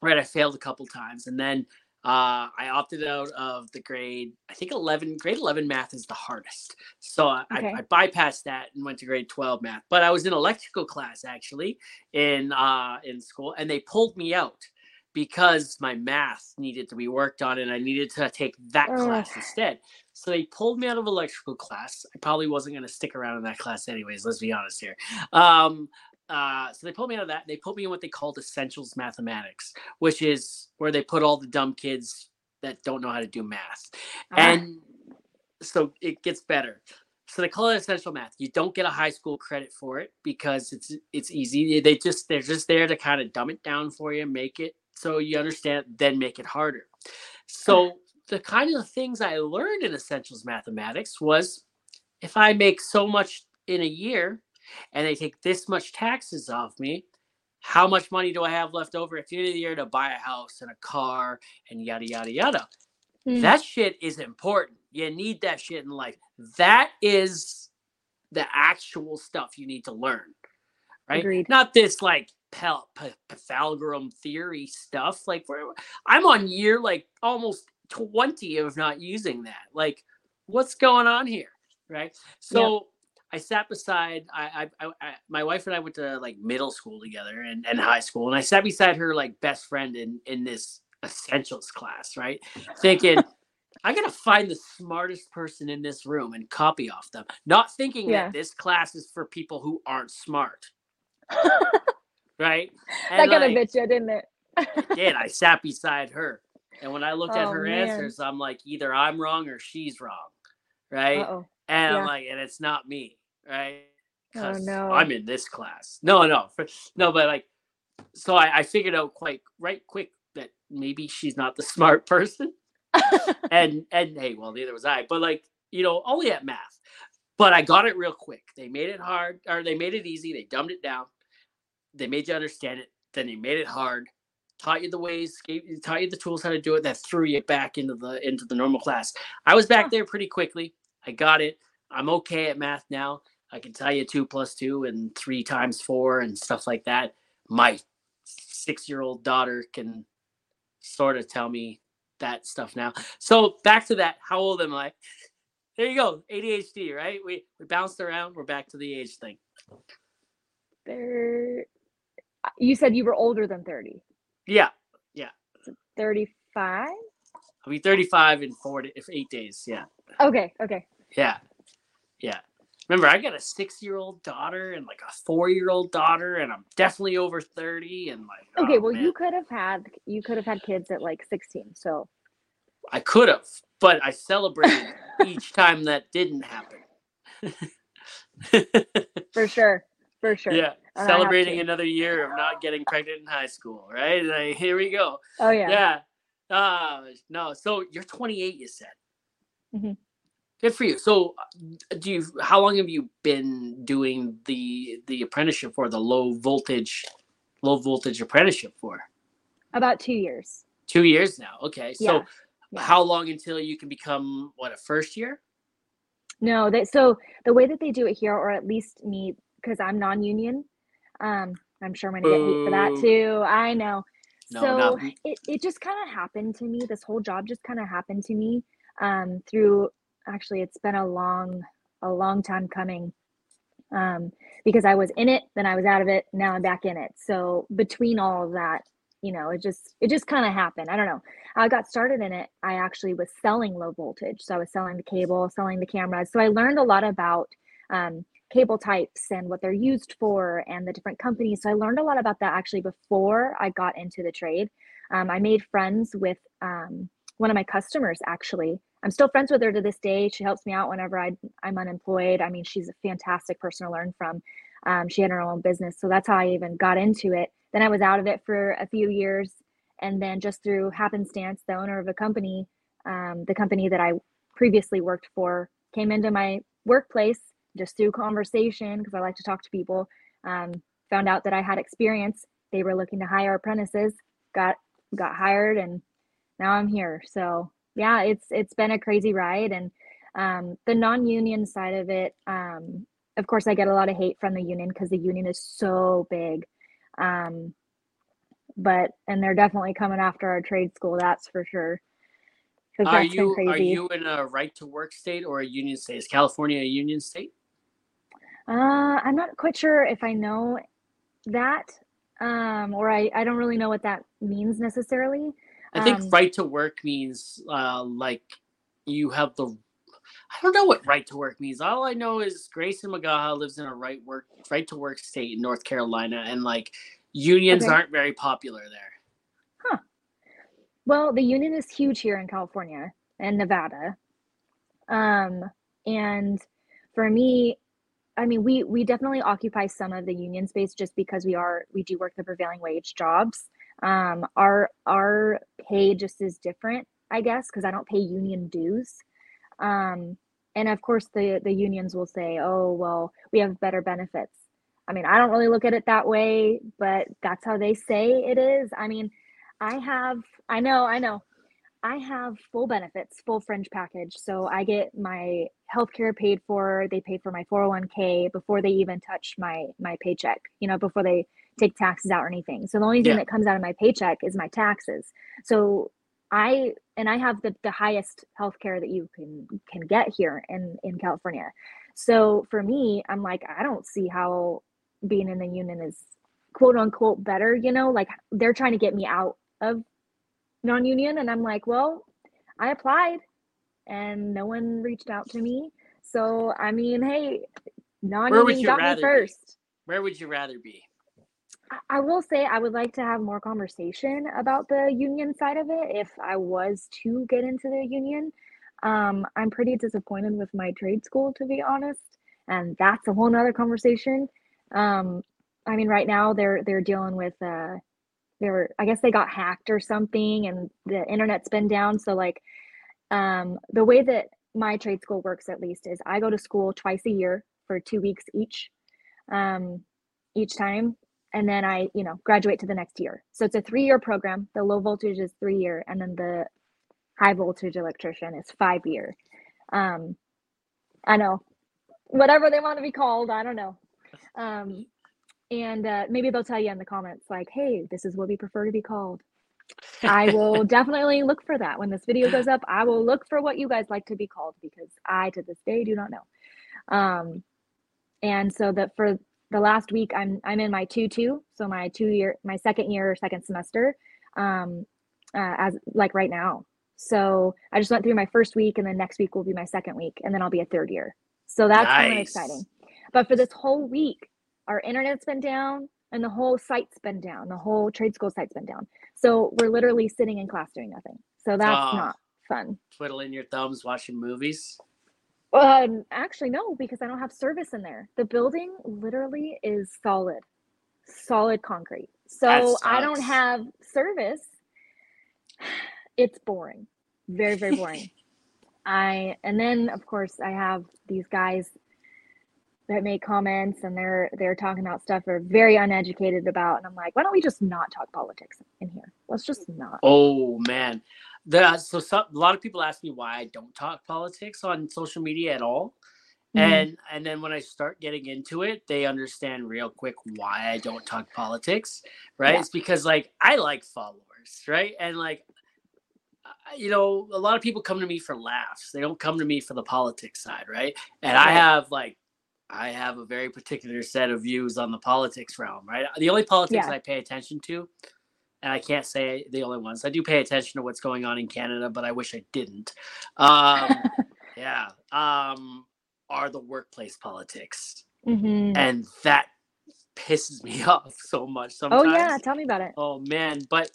Right. I failed a couple times. And then uh, I opted out of the grade, I think 11, grade 11 math is the hardest. So I, Okay. I, I bypassed that and went to grade 12 math. But I was in electrical class actually in uh, in school, and they pulled me out because my math needed to be worked on, and I needed to take that class instead. So they pulled me out of electrical class. I probably wasn't going to stick around in that class anyways. Let's be honest here. Um, uh, so they pulled me out of that. They put me in what they called essentials mathematics, which is where they put all the dumb kids that don't know how to do math. Ah, And so it gets better. So they call it essential math. You don't get a high school credit for it because it's it's easy. They just they're just there to kind of dumb it down for you, make it so you understand, then make it harder. So the kind of things I learned in essentials mathematics was if I make so much in a year and they take this much taxes off me, how much money do I have left over at the end of the year to buy a house and a car and yada yada yada? hmm. That shit is important. You need that shit in life. That is the actual stuff you need to learn, right? Agreed. Not this like P- Pythagorean theory stuff. Like I'm on year like almost 20 of not using that. Like, what's going on here, right? So. I sat beside I, I, I, my wife and I went to like middle school together and, and high school and I sat beside her like best friend in in this essentials class, right? Thinking I gotta find the smartest person in this room and copy off them. Not thinking Yeah. that this class is for people who aren't smart. right? that And kind of like, bit you, didn't it? it did. I sat beside her. And when I looked at Oh, her man. answers, I'm like, either I'm wrong or she's wrong. Right? Uh-oh. And I'm like, and it's not me, right? Oh, no. I'm in this class. No, no, for, no, but like, so I, I figured out quite right quick that maybe she's not the smart person. and and hey, well, neither was I. But like, you know, only at math. But I got it real quick. They made it hard, or they made it easy. They dumbed it down. They made you understand it. Then they made it hard. Taught you the ways, gave, taught you the tools how to do it. That threw you back into the into the normal class. I was back there pretty quickly. I got it. I'm okay at math now. I can tell you two plus two and three times four and stuff like that. My six year old daughter can sort of tell me that stuff now. So back to that. How old am I? There you go. ADHD, right? We we bounced around. We're back to the age thing. There, you said you were older than 30. Yeah, yeah. 35? I'll be 35 in four, if eight days. Yeah. Okay, okay. Yeah, yeah. Remember, I got a six-year-old daughter and like a four-year-old daughter, and I'm definitely over 30. And like, Okay, oh, well, man. you could have had you could have had kids at like 16. So I could have, but I celebrated each time that didn't happen. for sure, for sure. Yeah, And celebrating another year of not getting pregnant in high school, right? Like, here we go. Oh yeah. Yeah. Uh, no, so you're 28, you said. Mhm. Good for you. So, uh, do you? How long have you been doing the the apprenticeship for the low voltage, low voltage apprenticeship for? About two years. Two years now. Okay. So, Yeah, yeah. how long until you can become what a first year? No, they so the way that they do it here, or at least me, because I'm non-union. Um, I'm sure I'm gonna get hate for that too. I know. No, so it, it just kind of happened to me. This whole job just kind of happened to me. Um, through actually, it's been a long, a long time coming. Um, because I was in it, then I was out of it, now I'm back in it. So between all of that, you know, it just it just kind of happened. I don't know. I got started in it. I actually was selling low voltage, so I was selling the cable, selling the cameras. So I learned a lot about um, cable types and what they're used for and the different companies. So I learned a lot about that actually before I got into the trade. Um, I made friends with um, one of my customers actually. I'm still friends with her to this day. She helps me out whenever I, I'm unemployed. I mean, she's a fantastic person to learn from. Um, she had her own business. So that's how I even got into it. Then I was out of it for a few years. And then just through happenstance, the owner of a company, um, the company that I previously worked for, came into my workplace just through conversation because I like to talk to people. Um, found out that I had experience. They were looking to hire apprentices. Got got hired, and now I'm here. So yeah, it's it's been a crazy ride. And um, the non-union side of it, um, of course, I get a lot of hate from the union because the union is so big. Um, but and they're definitely coming after our trade school. That's for sure. Are you are you in a right to work state or a union state? Is California a union state? Uh, I'm not quite sure if I know that, um, or I, I don't really know what that means necessarily. I think Um, right to work means uh, like you have the. I don't know what right to work means. All I know is Grayson Magaha lives in a right work right to work state in North Carolina, and like unions Okay. aren't very popular there. Huh. Well, the union is huge here in California and Nevada. Um, and for me, I mean, we we definitely occupy some of the union space just because we are we do work the prevailing wage jobs. Um, our our pay just is different, I guess, because I don't pay union dues. Um, and of course, the the unions will say, "Oh, well, we have better benefits." I mean, I don't really look at it that way, but that's how they say it is. I mean, I have, I know, I know. I have full benefits, full fringe package. So I get my healthcare paid for, they pay for my 401k before they even touch my my paycheck, you know, before they take taxes out or anything. So the only thing Yeah. that comes out of my paycheck is my taxes. So I and I have the, the highest health care that you can can get here in in California. So for me, I'm like I don't see how being in the union is quote unquote better, you know, like they're trying to get me out of non-union and I'm like, well, I applied and no one reached out to me. So I mean, hey, non-union you got rather me be? first. Where would you rather be? I- will say I would like to have more conversation about the union side of it if I was to get into the union. Um, I'm pretty disappointed with my trade school, to be honest, and that's a whole nother conversation. Um, I mean, right now they're they're dealing with uh, they're I guess they got hacked or something, and the internet's been down. So like, um, the way that my trade school works, at least, is I go to school twice a year for two weeks each, um, each time, and then I, you know, graduate to the next year. So it's a three-year program. The low voltage is three year, and then the high voltage electrician is five year. Um, I know, whatever they want to be called, I don't know. Um, and uh, maybe they'll tell you in the comments like, "Hey, this is what we prefer to be called." I will definitely look for that when this video goes up. I will look for what you guys like to be called because I, to this day, do not know. Um, and so that for the last week, I'm I'm in my two two, so my two year, my second year, second semester, um, uh, as like right now. So I just went through my first week, and then next week will be my second week, and then I'll be a third year. So that's nice. kind of exciting. But for this whole week, our internet's been down and the whole site's been down. The whole trade school site's been down. So we're literally sitting in class doing nothing. So that's not fun. Twiddling your thumbs, watching movies. Um, actually, no, because I don't have service in there. The building literally is solid, solid concrete. So I don't have service. It's boring, very, very boring. I and then of course I have these guys that make comments and they're they're talking about stuff they're very uneducated about and i'm like why don't we just not talk politics in here let's just not oh man the, so some, a lot of people ask me why i don't talk politics on social media at all mm-hmm. and and then when i start getting into it they understand real quick why i don't talk politics right yeah. it's because like i like followers right and like you know, a lot of people come to me for laughs. They don't come to me for the politics side, right? And I have like I have a very particular set of views on the politics realm, right? The only politics yeah. I pay attention to, and I can't say the only ones. I do pay attention to what's going on in Canada, but I wish I didn't. Um, yeah, um, are the workplace politics, mm-hmm. and that pisses me off so much. Sometimes. Oh yeah, tell me about it. Oh man, but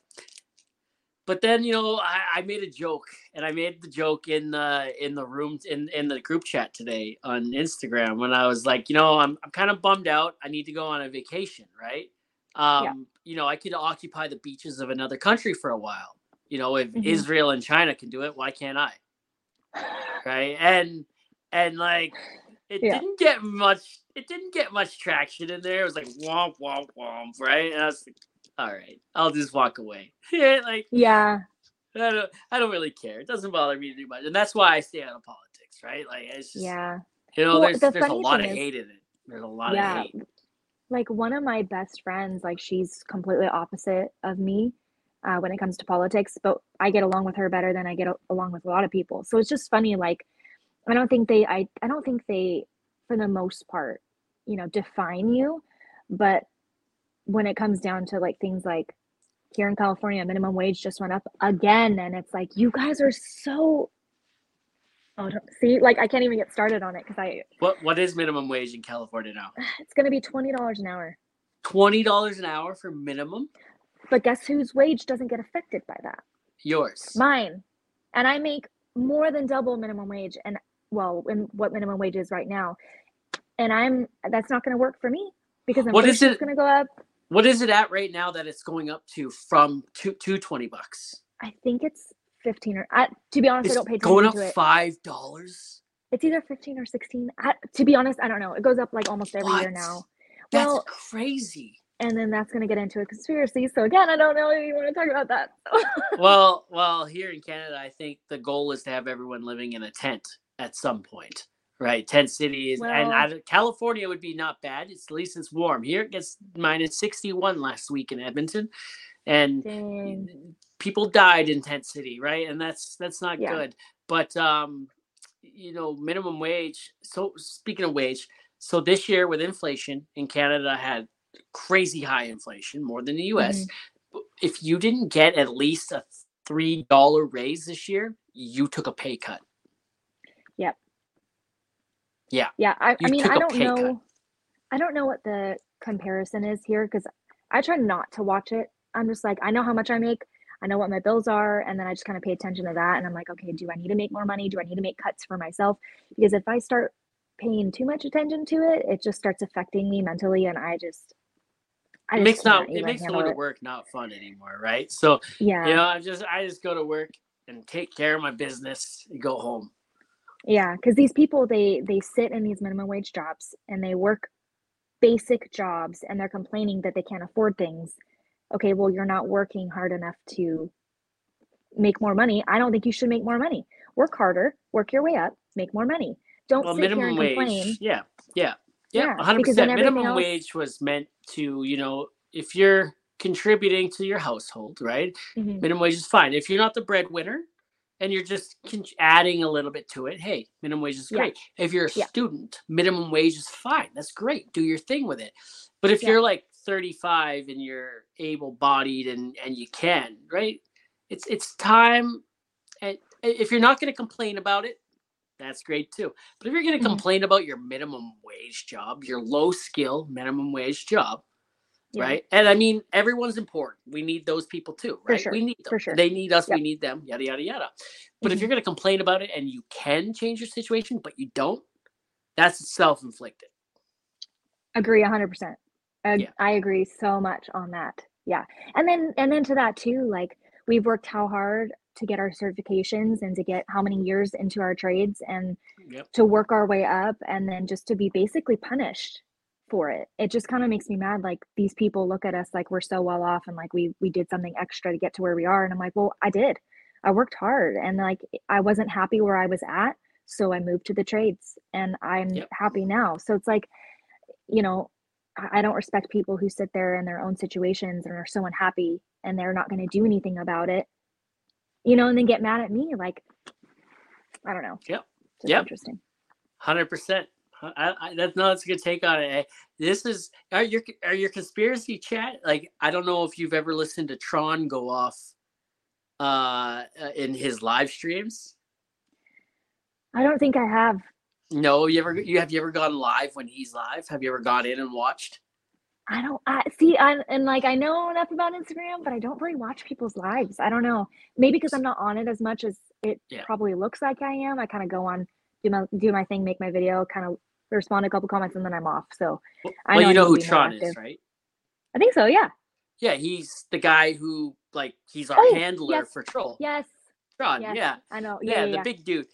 but then you know I, I, made a joke and i made the joke in the in the room in in the group chat today on instagram when i was like you know i'm, I'm kind of bummed out i need to go on a vacation right um yeah. You know i could occupy the beaches of another country for a while you know if mm-hmm. israel and china can do it why can't i right and and like it yeah. didn't get much it didn't get much traction in there it was like womp womp womp right and i was like all right, I'll just walk away. Yeah, like yeah, I don't, I don't really care. It doesn't bother me too much, and that's why I stay out of politics, right? Like it's just, yeah, you know, well, there's the there's a lot of hate in it. There's a lot yeah, of hate. Like one of my best friends, like she's completely opposite of me uh, when it comes to politics, but I get along with her better than I get along with a lot of people. So it's just funny. Like I don't think they, I, I don't think they, for the most part, you know, define you, but when it comes down to like things like here in California, minimum wage just went up again. And it's like, you guys are so Oh, see, like I can't even get started on it because I. What What is minimum wage in California now? It's going to be twenty dollars an hour. Twenty dollars an hour for minimum. But guess whose wage doesn't get affected by that? Yours. Mine, and I make more than double minimum wage, and well, in what minimum wage is right now, and I'm that's not going to work for me because I'm what is it going to go up. What is it at right now that it's going up to from two to twenty bucks? I think it's fifteen or I, to be honest, it's I don't pay attention going up to it. five dollars. It's either fifteen or sixteen. I, to be honest, I don't know. It goes up like almost every what? year now. That's well, crazy. And then that's going to get into a conspiracy. So again, I don't know if you want to talk about that. well, well, here in Canada, I think the goal is to have everyone living in a tent at some point. Right, tent cities, well, and I, California would be not bad. It's at least it's warm. Here it gets minus sixty one last week in Edmonton, and dang. people died in tent city. Right, and that's that's not yeah. good. But um, you know, minimum wage. So speaking of wage, so this year with inflation in Canada had crazy high inflation, more than the U.S. Mm-hmm. If you didn't get at least a three dollar raise this year, you took a pay cut. Yep. Yeah. Yeah. I, I mean, I don't know. Cut. I don't know what the comparison is here because I try not to watch it. I'm just like, I know how much I make. I know what my bills are. And then I just kind of pay attention to that. And I'm like, okay, do I need to make more money? Do I need to make cuts for myself? Because if I start paying too much attention to it, it just starts affecting me mentally. And I just, I it makes not it makes going to work not fun anymore, right? So yeah, you know, I just I just go to work and take care of my business and go home. Yeah, because these people they they sit in these minimum wage jobs and they work basic jobs and they're complaining that they can't afford things. Okay, well you're not working hard enough to make more money. I don't think you should make more money. Work harder, work your way up, make more money. Don't well, sit here and complain. Yeah, yeah. Yeah, Yeah, 100%. because Minimum else- wage was meant to, you know, if you're contributing to your household, right? Mhm. Minimum wage is fine. If you're not the breadwinner and you're just adding a little bit to it, hey, minimum wage is Yeah. great. If you're a Yeah. student, minimum wage is fine. That's great. Do your thing with it. But if Yeah. you're like 35 and you're able-bodied and and you can, right? It's it's time and if you're not going to complain about it, that's great too. But if you're going to Mhm. complain about your minimum wage job, your low skill minimum wage job, Yeah. right? And I mean, everyone's important. We need those people too, right? sure, We need them. sure. They need us. Yep. We need them. Yada yada yada. But if Mhm. you're going to complain about it and you can change your situation, but you don't, that's self-inflicted. agree 100% Ag- Yeah. i agree so much on that yeah and then and then to that too like we've worked how hard to get our certifications and to get how many years into our trades and Yep. to work our way up and then just to be basically punished for it it just kind of makes me mad like these people look at us like we're so well off and like we we did something extra to get to where we are and i'm like well i did i worked hard and like i wasn't happy where i was at so i moved to the trades and i'm Yep. happy now so it's like you know I don't respect people who sit there in their own situations and are so unhappy and they're not going to do anything about it, you know, and then get mad at me. Like, I don't know. Yep. Just Yep. interesting. Hundred percent. That's no, that's a good take on it. eh? This is are your are your conspiracy chat like I don't know if you've ever listened to Tron go off uh, in his live streams. I don't think I have. No, you ever you have you ever gone live when he's live? Have you ever gone in and watched? I don't I see I'm and like I know enough about Instagram, but I don't really watch people's lives. I don't know. Maybe because I'm not on it as much as it Yeah. probably looks like I am. I kind of go on, do my do my thing, make my video, kind of respond to a couple comments, and then I'm off. So I well, know you know who Tron is, right? I think so. Yeah. Yeah, he's the guy who like he's our Oh, handler yes, for Troll. Yes. Tron, yes. yeah. I know. yeah, Yeah. Yeah. the big dude.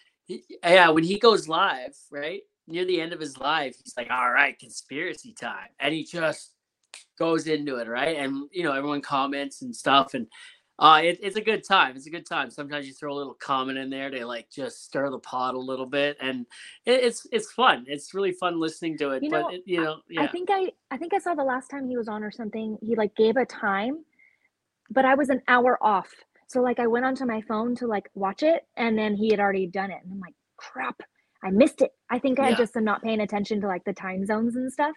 Yeah, when he goes live, right near the end of his live, he's like, "All right, conspiracy time," and he just goes into it, right? And you know, everyone comments and stuff, and uh, it, it's a good time. It's a good time. Sometimes you throw a little comment in there to like just stir the pot a little bit, and it, it's it's fun. It's really fun listening to it. You but know, it, you know, I yeah, think I I think I saw the last time he was on or something. He like gave a time, but I was an hour off. So like I went onto my phone to like watch it, and then he had already done it, and I'm like, crap, I missed it. I think I Yeah. just am not paying attention to like the time zones and stuff.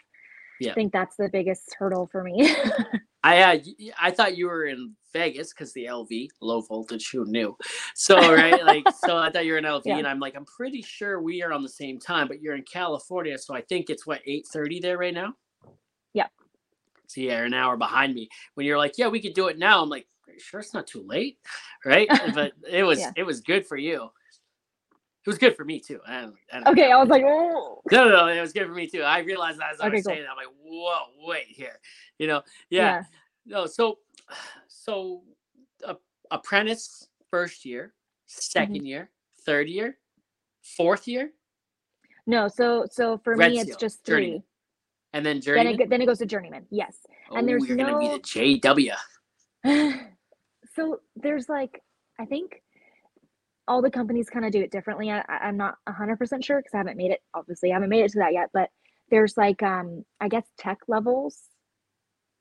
Yeah. I think that's the biggest hurdle for me. I uh, I thought you were in Vegas because the LV low voltage. Who knew? So right, like so I thought you were in LV, Yeah. and I'm like, I'm pretty sure we are on the same time, but you're in California, so I think it's what eight thirty there right now. Yep. So yeah, you're an hour behind me. When you're like, yeah, we could do it now. I'm like, "Are you sure it's not too late, right? but it was Yeah. it was good for you. It was good for me too. I don't, I don't okay, I was like, oh, no, no, no, it was good for me too. I realized that as I Okay, was cool. saying that, I'm like, whoa, wait here, you know, yeah. No, so so apprentice first year, 2nd Mm-hmm. year, third year, fourth year, No, so so for Red me, it's Seal, just journeyman. three. and then Then it then it goes to journeyman. Yes. oh, and there's you're gonna be no- the JW. so there's like i think all the companies kind of do it differently. I, i'm not 100% sure because i haven't made it obviously i haven't made it to that yet but there's like um i guess tech levels.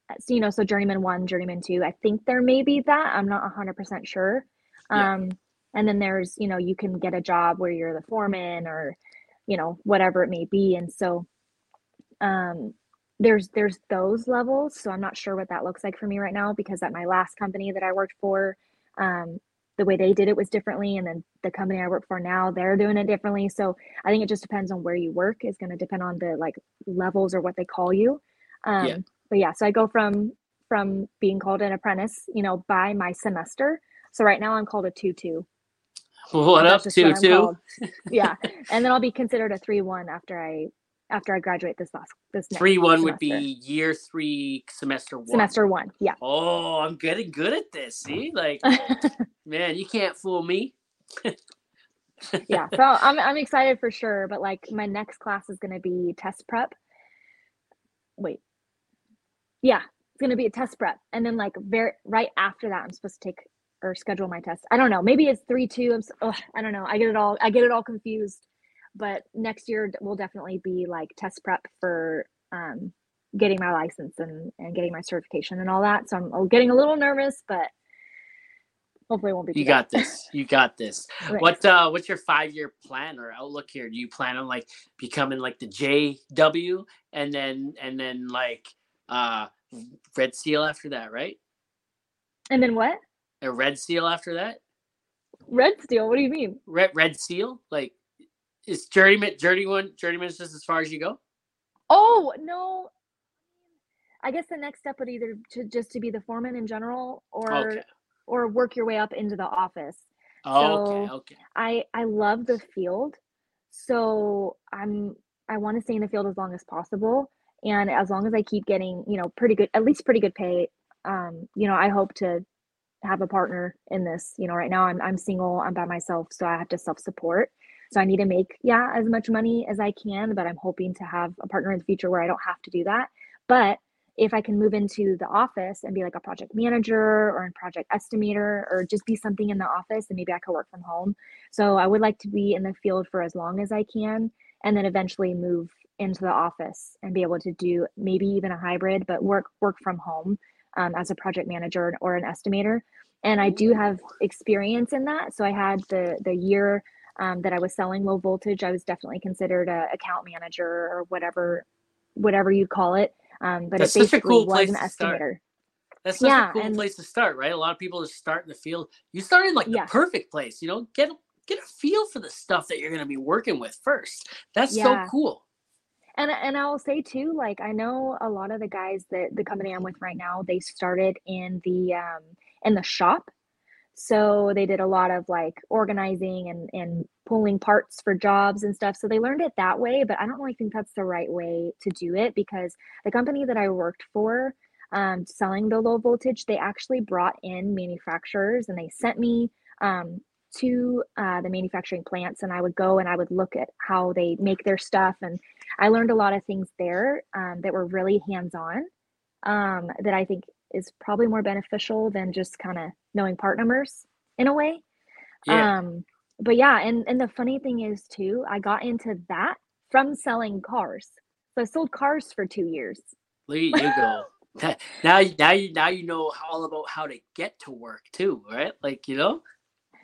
Uh, so you know so journeyman one journeyman two i think there may be that. I'm not 100% sure. Yeah. um and then there's you know you can get a job where you're the foreman or you know whatever it may be. And so um there's there's those levels so i'm not sure what that looks like for me right now because at my last company that i worked for um the way they did it was differently and then the company i work for now they're doing it differently. So i think it just depends on where you work is going to depend on the like levels or what they call you. Um Yeah. but yeah so i go from from being called an apprentice you know by my semester. So right now i'm called a 2-2 What up, 2-2 yeah. And then i'll be considered a 3-1 after i after i graduate this last this next Three one would be year three, semester one. semester one yeah Oh, I'm getting good at this. See, like, man, you can't fool me. yeah so i'm i'm excited for sure but like my next class is going to be test prep wait yeah it's going to be a test prep and then like very right after that i'm supposed to take or schedule my test i don't know maybe it's 3 2 i'm ugh, i don't know i get it all i get it all confused but next year will definitely be like test prep for um, getting my license and, and getting my certification and all that. So I'm getting a little nervous, but hopefully it won't be. You got this. You got this. Right. What uh, what's your five year plan or outlook here? Do you plan on like becoming like the JW and then and then like uh Red Seal after that, right? And then what? A Red Seal after that? Red Seal? What do you mean? Red Red Seal? Like is journeyman journeyman journeyman just as far as you go? Oh no. I guess the next step would either to just to be the foreman in general or okay. or work your way up into the office. Oh, so okay, okay. I I love the field. So I'm I want to stay in the field as long as possible. And as long as I keep getting, you know, pretty good, at least pretty good pay, um, you know, I hope to have a partner in this. You know, right now I'm I'm single, I'm by myself, so I have to self-support. So I need to make, yeah, as much money as I can, but I'm hoping to have a partner in the future where I don't have to do that. But if I can move into the office and be like a project manager or a project estimator or just be something in the office and maybe I could work from home. So I would like to be in the field for as long as I can and then eventually move into the office and be able to do maybe even a hybrid, but work work from home um, as a project manager or an estimator. And I do have experience in that. So I had the the year um, that I was selling low voltage. I was definitely considered a account manager or whatever whatever you call it. Um, but That's it basically cool was an estimator. That's such yeah, a cool and, place to start, right? A lot of people just start in the field. You start in like the perfect place, you know, get get a feel for the stuff that you're going to be working with first. That's yeah. so cool. And and I'll say too, like I know a lot of the guys that the company I'm with right now, they started in the um in the shop. So they did a lot of like organizing and and pulling parts for jobs and stuff. So they learned it that way, but I don't really think that's the right way to do it because the company that I worked for um, selling the low voltage, they actually brought in manufacturers and they sent me um, to uh, the manufacturing plants and I would go and I would look at how they make their stuff. And I learned a lot of things there um, that were really hands on um, that I think is probably more beneficial than just kind of knowing part numbers in a way. Yeah. Um, but yeah, and, and the funny thing is too, I got into that from selling cars. So I sold cars for two years. There you go. now, now you now you know all about how to get to work too, right? Like you know.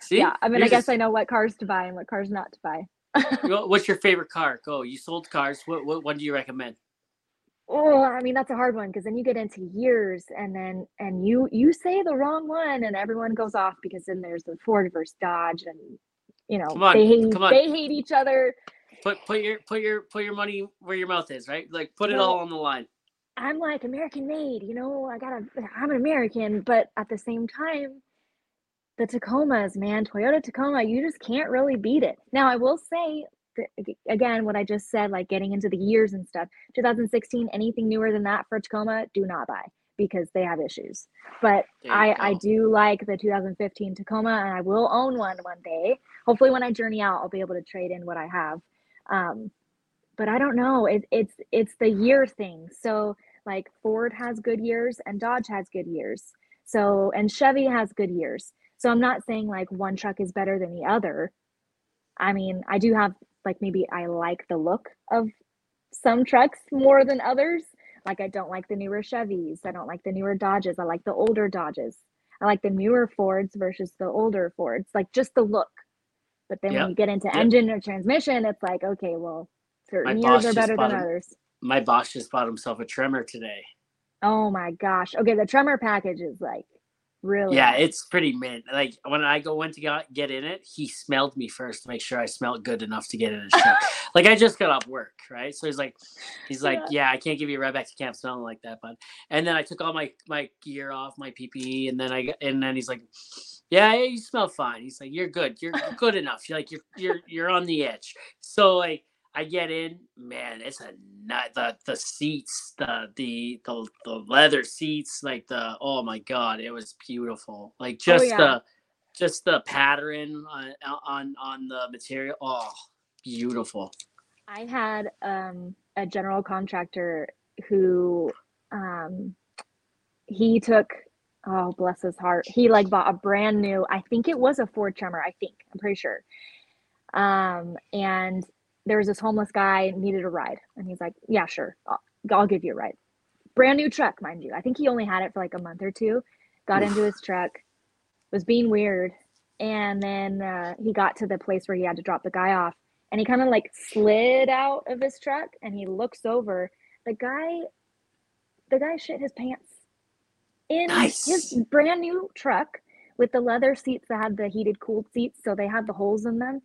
See? Yeah, I mean, I guess just... I know what cars to buy and what cars not to buy. What's your favorite car? Go. You sold cars. What what one do you recommend? Oh, I mean that's a hard one because then you get into years and then and you you say the wrong one and everyone goes off because then there's the Ford versus Dodge and you know on, they hate they hate each other. Put put your put your put your money where your mouth is, right? Like put it all on the line. I'm like American made, you know. I gotta. I'm an American, but at the same time, the Tacomas, man, Toyota Tacoma, you just can't really beat it. Now, I will say, again, what I just said, like getting into the years and stuff, 2016, anything newer than that for Tacoma, do not buy because they have issues. But I, I do like the 2015 Tacoma and I will own one one day. Hopefully, when I journey out, I'll be able to trade in what I have. Um, but I don't know. It, it's it's the year thing. So like Ford has good years and Dodge has good years. So and Chevy has good years. So I'm not saying like one truck is better than the other. I mean, I do have like maybe I like the look of some trucks more than others. Like I don't like the newer Chevys. I don't like the newer Dodges. I like the older Dodges. I like the newer Fords versus the older Fords. Like just the look. But then yep. when you get into yep. engine or transmission, it's like, okay, well, certain my years are better than him, others. My boss just bought himself a Tremor today. Oh my gosh. Okay, the Tremor package is like Really? Yeah, it's pretty mint. Like when I go went to get, get in it, he smelled me first to make sure I smelled good enough to get in his truck. like I just got off work, right? So he's like, he's like, yeah. yeah, I can't give you a ride back to camp smelling like that, bud. And then I took all my my gear off, my PPE, and then I and then he's like, yeah, you smell fine. He's like, you're good, you're good enough. You're like you're you're you're on the edge. So like I get in, man, it's a nut. The the seats, the the the the leather seats, like the oh my god, it was beautiful. Like oh, just oh, yeah. the just the pattern on on on the material. Oh, beautiful. I had um, a general contractor who um, he took oh bless his heart he like bought a brand new i think it was a ford tremor i think i'm pretty sure um and there was this homeless guy needed a ride, and he's like, "Yeah, sure, I'll, I'll give you a ride." Brand new truck, mind you. I think he only had it for like a month or two. Got into his truck, was being weird, and then uh, he got to the place where he had to drop the guy off, and he kind of like slid out of his truck, and he looks over. The guy, the guy shit his pants in Nice. his brand new truck with the leather seats that had the heated cooled seats so they had the holes in them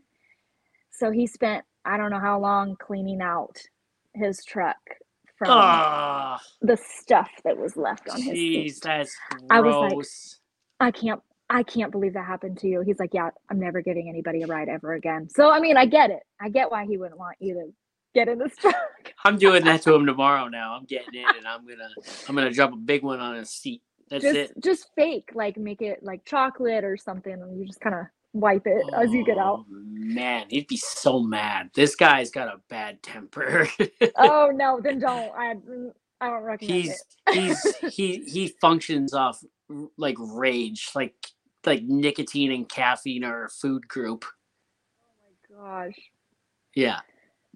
so he spent i don't know how long cleaning out his truck from Oh, the stuff that was left on his seat jeez, that's I was like- i can't i can't believe that happened to you. He's like yeah i'm never giving anybody a ride ever again. So i mean i get it. I get why he wouldn't want you to get in this truck. I'm doing that to him tomorrow. Now. I'm getting in, and I'm gonna I'm gonna drop a big one on his seat. That's just it. just fake like make it like chocolate or something and you just kind of wipe it as you get out Oh, Man, he'd be so mad. This guy's got a bad temper. oh no then don't i i don't recommend he's it he's he he functions off like rage, like like nicotine and caffeine are a food group. oh my gosh Yeah,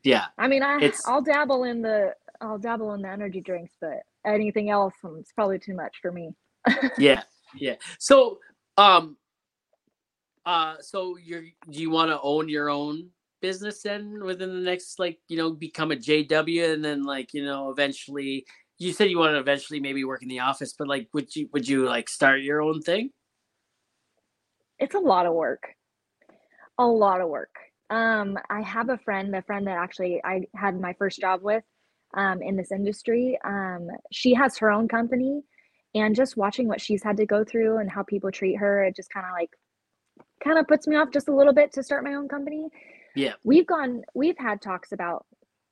yeah. I mean, I It's- I'll dabble in the I'll dabble in the energy drinks, but anything else, um, it's probably too much for me. yeah yeah so um uh so you're do you want to own your own business then within the next like you know become a jw and then like you know eventually you said you want to eventually maybe work in the office but like would you would you like start your own thing It's a lot of work, a lot of work. Um, I have a friend, a friend that actually I had my first job with, um, in this industry. Um, she has her own company, and just watching what she's had to go through and how people treat her, it just kind of like kind of puts me off just a little bit to start my own company. Yeah. We've gone we've had talks about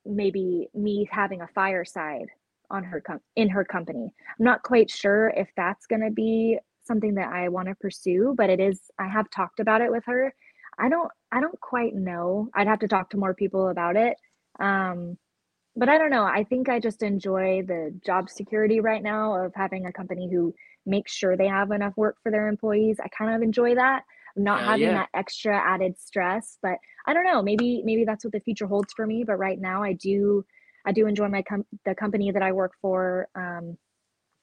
maybe me having a fireside on her com- in her company. I'm not quite sure if that's going to be something that I want to pursue, but it is I have talked about it with her. I don't I don't quite know. I'd have to talk to more people about it. Um but I don't know. I think I just enjoy the job security right now of having a company who makes sure they have enough work for their employees. I kind of enjoy that. Not Hell having yeah. that extra added stress, but I don't know. Maybe maybe that's what the future holds for me. But right now, I do I do enjoy my com- the company that I work for, um,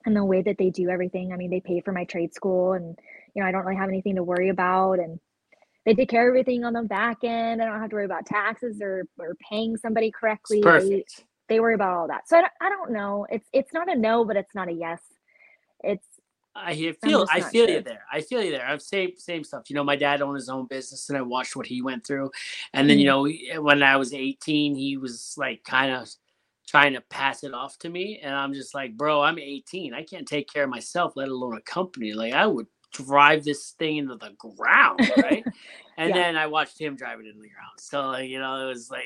and the way that they do everything. I mean, they pay for my trade school, and you know, I don't really have anything to worry about, and they take care of everything on the back end. I don't have to worry about taxes or or paying somebody correctly. it's They, perfect they worry about all that. So I don't, I don't know. It's it's not a no, but it's not a yes. It's I hear- feel I feel you there. I feel you there. I've same same stuff. You know, my dad owned his own business, and I watched what he went through. And then you Mhm. know, when I was eighteen, he was like kind of trying to pass it off to me, and I'm just like, bro, I'm 18. I can't take care of myself, let alone a company. Like I would drive this thing into the ground, right? and Yeah. then I watched him drive it into the ground. So like, you know, it was like,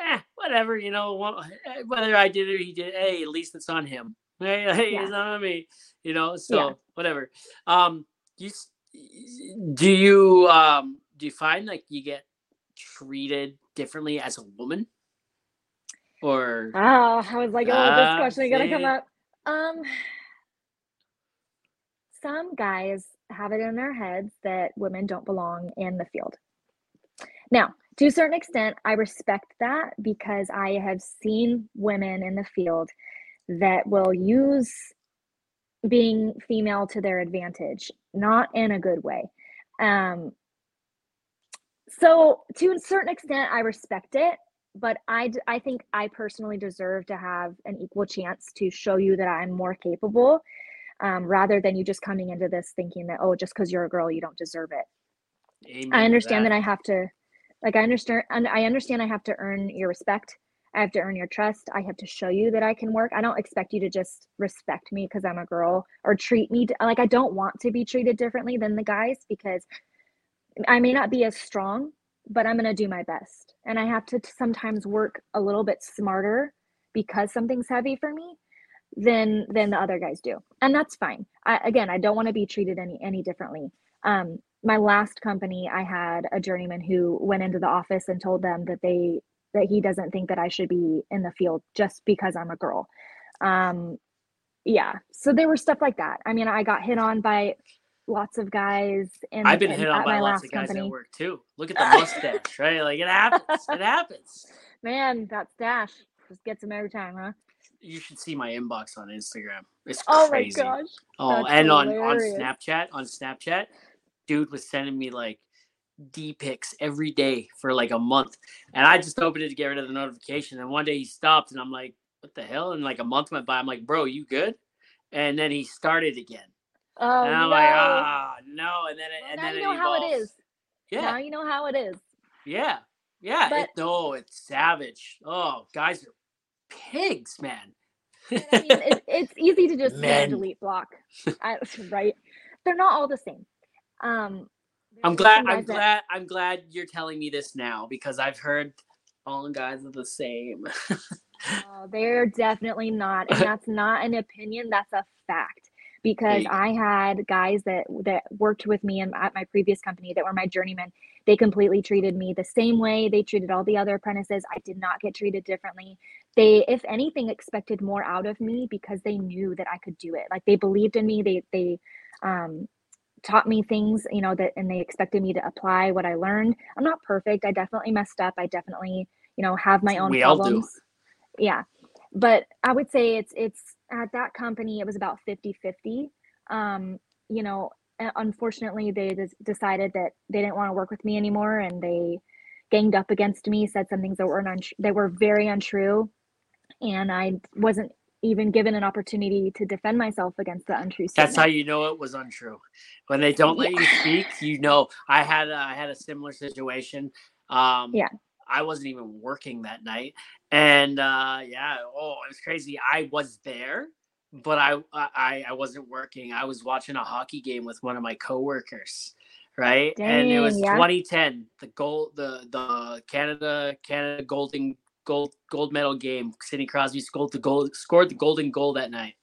eh, whatever. You know, eh, whether I did it or he did, hey, at least it's on him. Hey, hey, Yeah. it's not on me. You know, so Yeah. whatever. Um, you do you um do you find like you get treated differently as a woman, or Oh, I was like, oh, Ah, this question is gonna come up. Um, some guys have it in their heads that women don't belong in the field. Now, to a certain extent, I respect that because I have seen women in the field that will use being female to their advantage, not in a good way. Um, so to a certain extent, I respect it, but I, d- I think I personally deserve to have an equal chance to show you that I'm more capable, um, rather than you just coming into this thinking that oh, just because you're a girl, you don't deserve it. Amen I understand that. I have to, like, I understand, and I understand I have to earn your respect. I have to earn your trust. I have to show you that I can work. I don't expect you to just respect me because I'm a girl or treat me like I don't want to be treated differently than the guys because I may not be as strong, but I'm going to do my best. And I have to sometimes work a little bit smarter because something's heavy for me than than the other guys do. And that's fine. I, again, I don't want to be treated any any differently. Um, my last company, I had a journeyman who went into the office and told them that they that he doesn't think that I should be in the field just because I'm a girl. Um, yeah, so there was stuff like that. I mean, I got hit on by lots of guys in I've been in- hit on by lots of guys company. at work too. Look at the mustache, right? Like it happens. It happens. Man, that stash just gets him every time, huh? You should see my inbox on Instagram. It's Oh crazy. my gosh. Oh, That's and on on. Snapchat, on Snapchat, dude was sending me like D pics every day for like a month, and I just opened it to get rid of the notification. And one day he stopped, and I'm like, "What the hell?" And like a month went by. I'm like, "Bro, you good?" And then he started again, Oh and I'm no. like, "Ah, no!" And then it, Well, and now then you know how it is. Yeah, Now you know how it is. yeah, yeah. But- it, no, it's savage. Oh, guys are pigs, man. I mean, it, it's easy to just delete block, I, right? They're not all the same. Um, I'm glad. I'm guys that- glad. I'm glad you're telling me this now because I've heard all guys are the same. Oh, they're definitely not, and that's not an opinion. That's a fact. Because Hey. I had guys that that worked with me and at my previous company that were my journeymen. They completely treated me the same way they treated all the other apprentices. I did not get treated differently. They, if anything, expected more out of me because they knew that I could do it. Like they believed in me. They they um, taught me things, you know, that and they expected me to apply what I learned. I'm not perfect. I definitely messed up. I definitely, you know, have my own We all do. problems. Yeah. But I would say it's it's at that company it was about 50-50. Um, you know, unfortunately they decided that they didn't want to work with me anymore and they ganged up against me, said some things that were un- they were very untrue and I wasn't even given an opportunity to defend myself against the untrue That's how you know it was untrue. When they don't let you speak, you know. I had a, I had a similar situation. Um, Yeah. I wasn't even working that night, and uh, yeah, oh, it was crazy. I was there, but I I I wasn't working. I was watching a hockey game with one of my coworkers, right? and it was yeah. 2010, the gold, the the Canada Canada golden gold gold medal game. Sidney Crosby scored the gold scored the golden goal that night,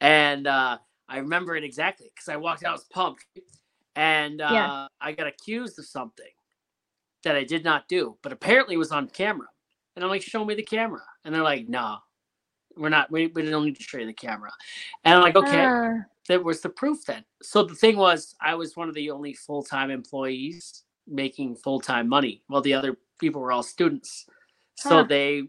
and uh, I remember it exactly because I walked out, I was pumped, and uh, Yeah. I got accused of something that I did not do, but apparently it was on camera. And I'm like, show me the camera. And they're like, no, we're not, we, we don't need to show you the camera. And I'm like, okay, Ah, that was the proof then. So the thing was, I was one of the only full time employees making full time money, while the other people were all students. So Huh. they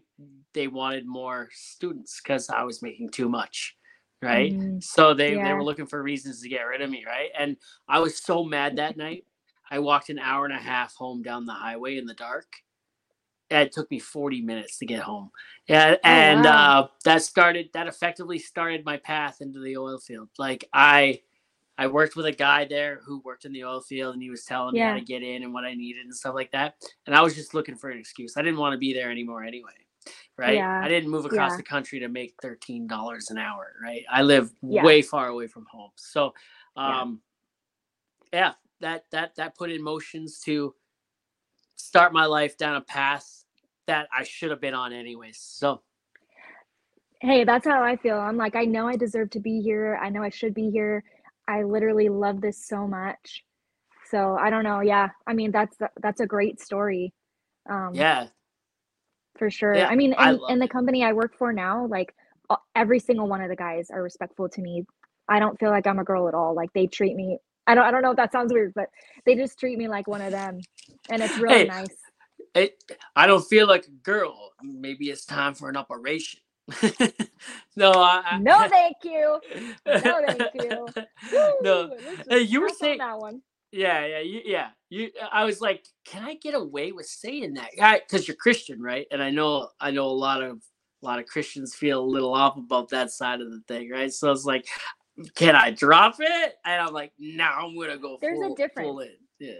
they wanted more students because I was making too much, right? mm, So they they were looking for reasons to get rid of me, right? And I was so mad that night. I walked an hour and a half home down the highway in the dark. It took me 40 minutes to get home. Yeah, and Oh, wow. uh, that started that effectively started my path into the oil field. Like I I worked with a guy there who worked in the oil field and he was telling me how to get in and what I needed and stuff like that. And I was just looking for an excuse. I didn't want to be there anymore anyway. Right? Yeah, I didn't move across yeah. the country to make $13 an hour, right? I live Yeah. way far away from home. So um yeah, that that that put in motions to start my life down a path that I should have been on anyways. So Hey, that's how I feel. I'm like, I know I deserve to be here. I know I should be here. I literally love this so much. So I don't know. Yeah, I mean that's that's a great story, um, yeah, for sure. Yeah, I mean, I and in the company I work for now, like every single one of the guys are respectful to me. I don't feel like I'm a girl at all. Like they treat me. I don't. I don't know if that sounds weird, but they just treat me like one of them, and it's really Hey, nice. it, I don't feel like a girl. Maybe it's time for an operation. no, I, I No, thank you. No, thank you. no, Woo, Hey, you were saying- that one. yeah, yeah, you, yeah. You, I was like, can I get away with saying that? Because you're Christian, right? And I know, I know a lot of, a lot of Christians feel a little off about that side of the thing, right? So it's like, can I drop it? And I'm like, no, I'm gonna go. There's a full, difference. Full in. Yeah.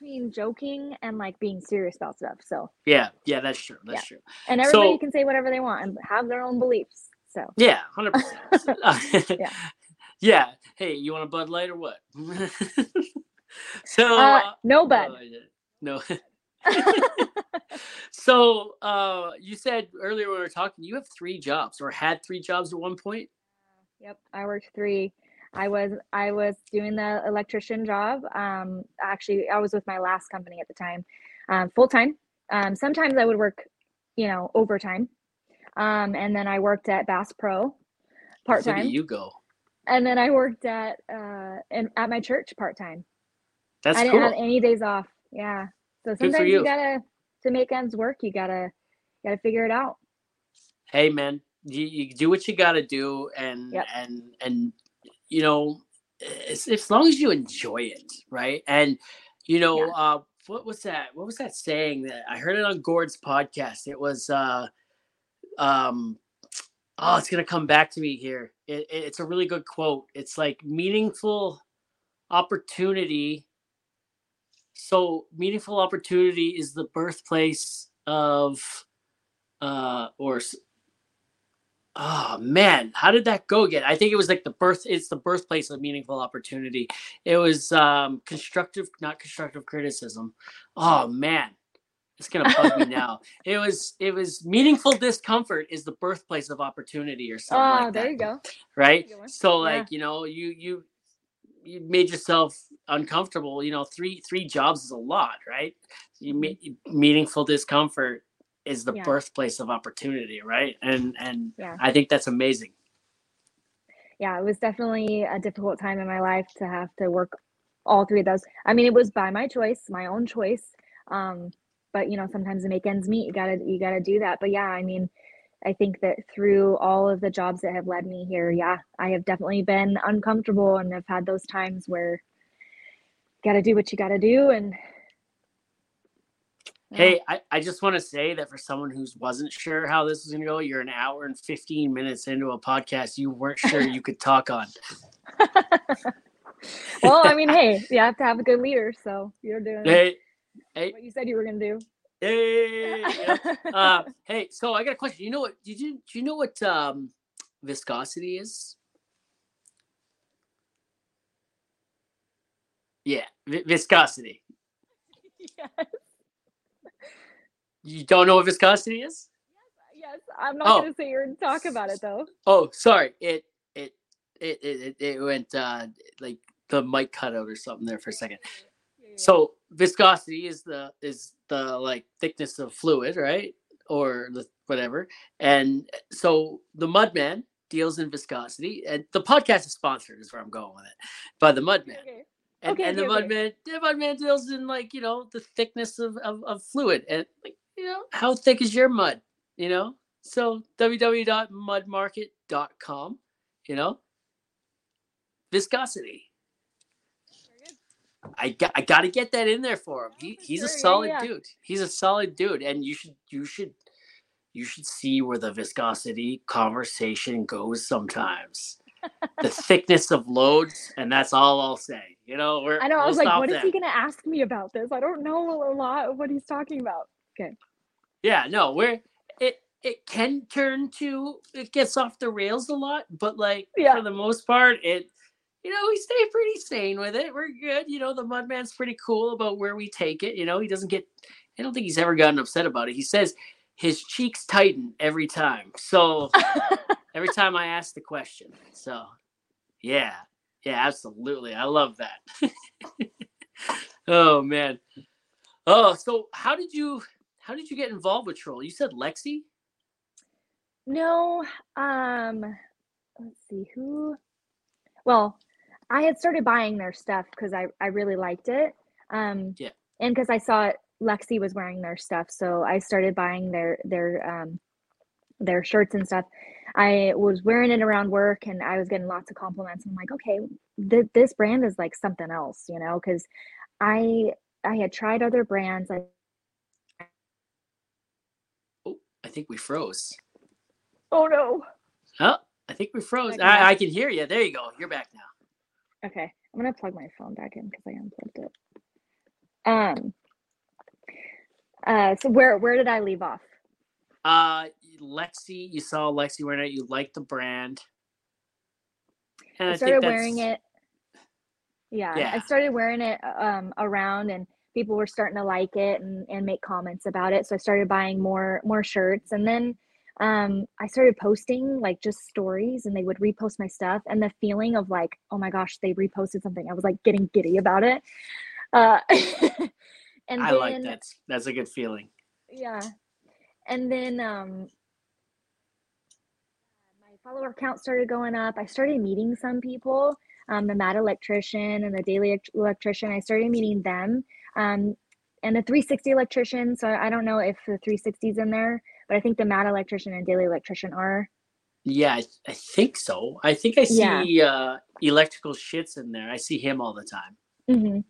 Between joking and like being serious about stuff. So, yeah, yeah, that's true. That's true. and everybody So- can say whatever they want and have their own beliefs. So, Yeah, hundred percent. Yeah. Yeah. Hey, you want a Bud Light or what? so uh, uh, no, bud. no. so uh, you said earlier when we were talking, you have three jobs or had three jobs at one point. Yep, I worked three. I was I was doing the electrician job. Um, actually, I was with my last company at the time, um, full time. Um, sometimes I would work, you know, overtime. Um, and then I worked at Bass Pro part time. you go. and then I worked at uh in, at my church part time. That's I didn't cool. have any days off. Yeah. So sometimes you. you gotta to make ends work. You gotta gotta figure it out. hey man you, you do what you got to do and Yep. and and you know as, as long as you enjoy it right? And you know Yeah. uh what was that what was that saying that i heard it on gord's podcast. It was uh um oh it's gonna come back to me here. It, it- it's a really good quote. It's like meaningful opportunity so meaningful opportunity is the birthplace of uh or oh man how did that go again? I think it was like the birth it's the birthplace of meaningful opportunity. It was um constructive not constructive criticism. Oh man it's gonna bug me now. It was it was meaningful discomfort is the birthplace of opportunity or something Oh, like there that you go. right? So Yeah. like you know you you you made yourself uncomfortable you know three three jobs is a lot right? You Mhm. meaningful discomfort is the Yeah. birthplace of opportunity right and and Yeah. i think that's amazing Yeah, it was definitely a difficult time in my life to have to work all three of those. I mean, it was by my choice, my own choice. Um, but you know, sometimes to make ends meet, you gotta you gotta do that. But yeah, I mean, I think that through all of the jobs that have led me here, yeah, I have definitely been uncomfortable and I've had those times where you gotta do what you gotta do and yeah. hey I, I just want to say that for someone who wasn't sure how this was going to go you're an hour and 15 minutes into a podcast you weren't sure you could talk on well, I mean, hey, you have to have a good leader, so you're doing hey hey what you said you were gonna do. hey know? uh, hey, so I got a question. You know what? Did you do you know what um, viscosity is? Yeah, vi- viscosity. yes, You don't know what viscosity is? yes. I'm not Oh. gonna sit here and talk about it though. Oh, sorry. It it it it, it, went uh, like the mic cut out or something there for a second. Yeah, So viscosity is the is the like thickness of fluid, right? Or the whatever. And so the Mudman deals in viscosity, and the podcast is sponsored, is where I'm going with it, by the. Mudman. Okay. And, Okay, and the okay. Mudman, the Mudman deals in like you know the thickness of, of of fluid, and like you know how thick is your mud, you know? So www.mudmarket.com, you know, viscosity. I got I got to get that in there for him. Oh, he, he's a sure, yeah, solid yeah. dude. He's a solid dude, and you should you should you should see where the viscosity conversation goes sometimes. the thickness of loads, and that's all I'll say. You know, we're, I know. I we'll was like, what is he gonna ask me about this? I don't know a lot of what he's talking about. Yeah, no, we're it it can turn to it gets off the rails a lot, but like Yeah. for the most part, it you know, we stay pretty sane with it. We're good. You know, the Mudman's pretty cool about where we take it. You know, he doesn't get I don't think he's ever gotten upset about it. He says his cheeks tighten every time. So every time I ask the question. So yeah. Yeah, absolutely. I love that. oh man. Oh, so how did you how did you get involved with Troll? You said Lexi? no, um, let's see who. Well, I had started buying their stuff because I I really liked it. Um, Yeah. and because I saw it, Lexi was wearing their stuff, so I started buying their their um their shirts and stuff. I was wearing it around work, and I was getting lots of compliments. I'm like, okay, th- this brand is like something else, you know, because I I had tried other brands. I Oh, I think we froze. oh no. Oh, I think we froze. I, I can hear you. There you go. You're back now. Okay, I'm gonna plug my phone back in because I unplugged it. Um. Uh. So where where did I leave off? Uh Lexi, you saw Lexi wearing it, you liked the brand. And I I, started wearing it. Yeah, yeah, I started wearing it um around, and people were starting to like it and and make comments about it. So I started buying more more shirts, and then um I started posting like just stories, and they would repost my stuff, and the feeling of like, oh my gosh, they reposted something. I was like getting giddy about it. Uh, and I then, like that. That's a good feeling. yeah and then um my follower count started going up. I started meeting some people, um, the Mad Electrician and the Daily Electrician. I started meeting them. Um, and the 360 electrician. So I don't know if the 360 is in there, but I think the Mad Electrician and Daily Electrician are. Yeah, I, I think so. I think I see yeah. uh, electrical shits in there. I see him all the time. Mm-hmm.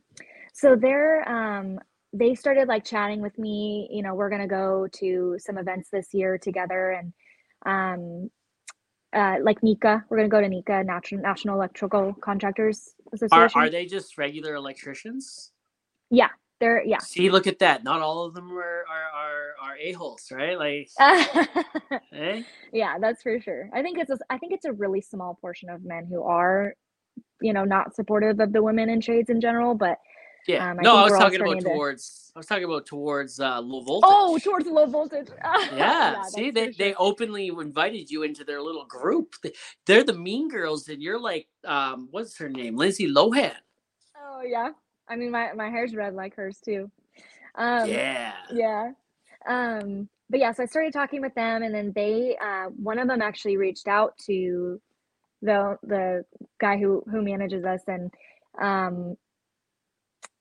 So they're um, they started like chatting with me. You know, we're gonna go to some events this year together, and um, uh, like NECA, we're gonna go to NECA National National Electrical Contractors Association. Are, are they just regular electricians? Yeah, they're yeah. See, look at that. Not all of them are are are, are a holes, right? Like, eh? yeah, that's for sure. I think it's a, I think it's a really small portion of men who are, you know, not supportive of the women in trades in general, but. Yeah. Um, I no, I was talking about to... towards. I was talking about towards uh, low voltage. Oh, towards low voltage. yeah. yeah See, they, sure. they openly invited you into their little group. They're the mean girls, and you're like, um, what's her name, Lindsay Lohan. Oh yeah. I mean, my my hair's red like hers too. Um, yeah. Yeah. Um, but yeah, so I started talking with them, and then they, uh, one of them actually reached out to the the guy who who manages us, and um,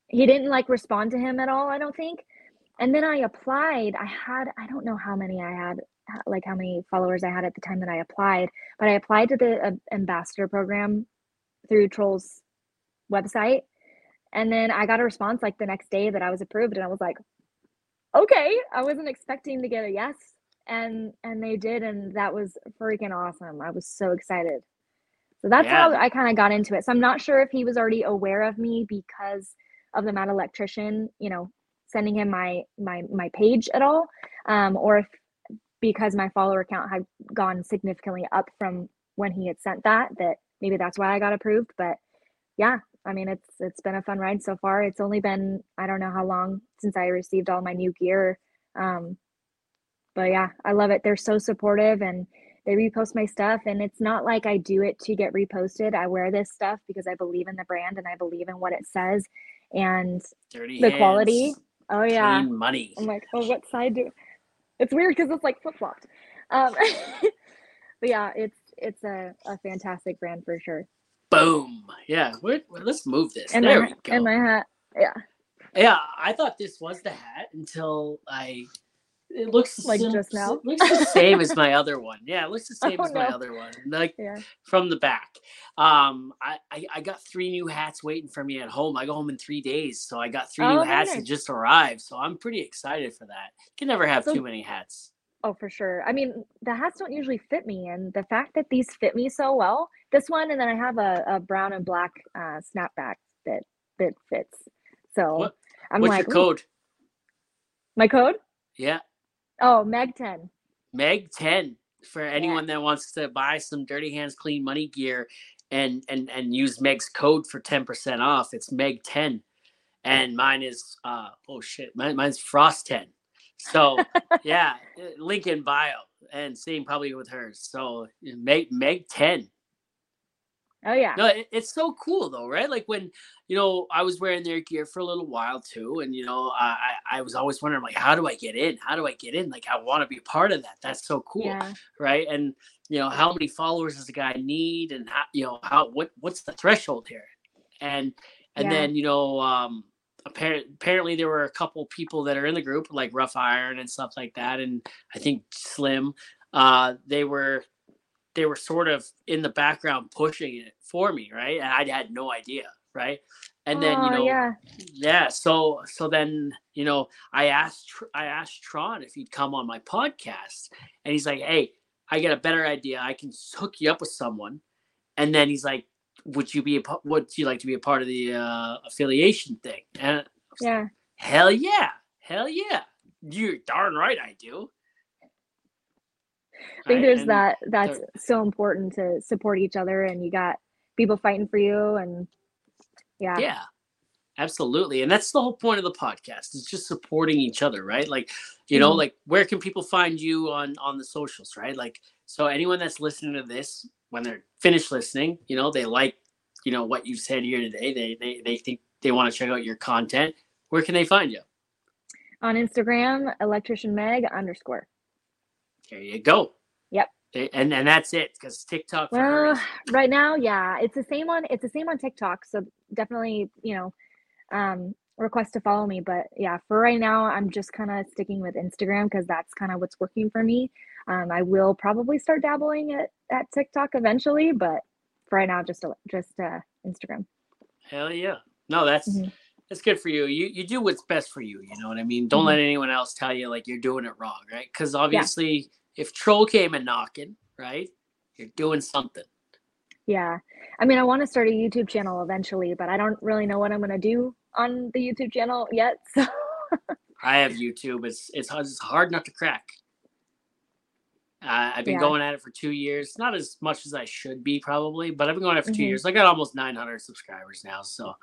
he didn't like respond to him at all. I don't think. And then I applied. I had I don't know how many I had like how many followers I had at the time that I applied, but I applied to the uh, ambassador program through Trolls website and then I got a response like the next day that I was approved and I was like, okay, I wasn't expecting to get a yes. And and they did and that was freaking awesome. I was so excited. So that's yeah. how I kind of got into it. So I'm not sure if he was already aware of me because of the mad electrician, you know, sending him my my my page at all, um, or if because my follower count had gone significantly up from when he had sent that, that maybe that's why I got approved. But yeah, I mean, it's it's been a fun ride so far. It's only been I don't know how long since I received all my new gear. Um, but yeah, I love it. They're so supportive and they repost my stuff and it's not like I do it to get reposted. I wear this stuff because I believe in the brand and I believe in what it says and Dirty the quality. Oh yeah. money. I'm like, oh what side do it's weird because it's like flip flopped. Um, but yeah, it's it's a, a fantastic brand for sure. Boom. Yeah. We're, let's move this. And there my, we go. And my hat. Yeah. Yeah. I thought this was the hat until I. It looks like sim- just now. looks the same as my other one. Yeah, it looks the same oh, as my other one. Like yeah. from the back. Um, I, I, I got three new hats waiting for me at home. I go home in three days, so I got three oh, new hats that just arrived. So I'm pretty excited for that. You can never have so, too many hats. Oh, for sure. I mean, the hats don't usually fit me, and the fact that these fit me so well, this one, and then I have a, a brown and black uh, snapback that that fits. So what? I'm What's like, your code? My code? Yeah. Oh, Meg ten. Meg ten for anyone yeah. that wants to buy some Dirty Hands Clean Money gear, and and and use Meg's code for ten percent off. It's Meg ten, and mine is uh oh shit, mine, mine's Frost ten. So yeah, link in bio and same probably with hers. So make make ten. Oh yeah. No, it, it's so cool though, right? Like when you know I was wearing their gear for a little while too, and you know I I was always wondering like how do I get in? How do I get in? Like I want to be a part of that. That's so cool, yeah. right? And you know how many followers does a guy need, and how you know how what what's the threshold here? And and yeah. then you know um apparently there were a couple people that are in the group like rough iron and stuff like that and i think slim uh they were they were sort of in the background pushing it for me right? And i had no idea right? And then you know yeah. yeah so so then you know i asked i asked tron if he'd come on my podcast and he's like hey i get a better idea. I can hook you up with someone. And then he's like would you be a would you like to be a part of the uh, affiliation thing? And yeah, hell yeah, hell yeah, you're darn right I do. I think there's that that's so important to support each other, and you got people fighting for you, and yeah, yeah, absolutely, and that's the whole point of the podcast It's just supporting each other, right? Like, you know, mm-hmm. like where can people find you on on the socials, right? Like, so anyone that's listening to this, when they're finished listening, you know, they like, you know, what you said here today. They they they think they want to check out your content. Where can they find you? On Instagram, electrician meg underscore. There you go. Yep. and and that's it because TikTok. Well, right now, yeah, it's the same on it's the same on TikTok. So definitely, you know, um, request to follow me. But yeah, for right now, I'm just kind of sticking with Instagram because that's kind of what's working for me. Um, I will probably start dabbling at, at TikTok eventually, but for right now, just just uh, Instagram. Hell yeah! No, that's mm-hmm. that's good for you. You you do what's best for you. You know what I mean. Don't mm-hmm. let anyone else tell you like you're doing it wrong, right? Because obviously. Yeah if troll came and knocking, right? You're doing something. Yeah. I mean, I want to start a YouTube channel eventually, but I don't really know what I'm going to do on the YouTube channel yet. So I have YouTube. It's, it's, it's hard not to crack. Uh, I've been yeah. going at it for two years, not as much as I should be probably, but I've been going at it for 2 mm-hmm. years. I got almost 900 subscribers now. So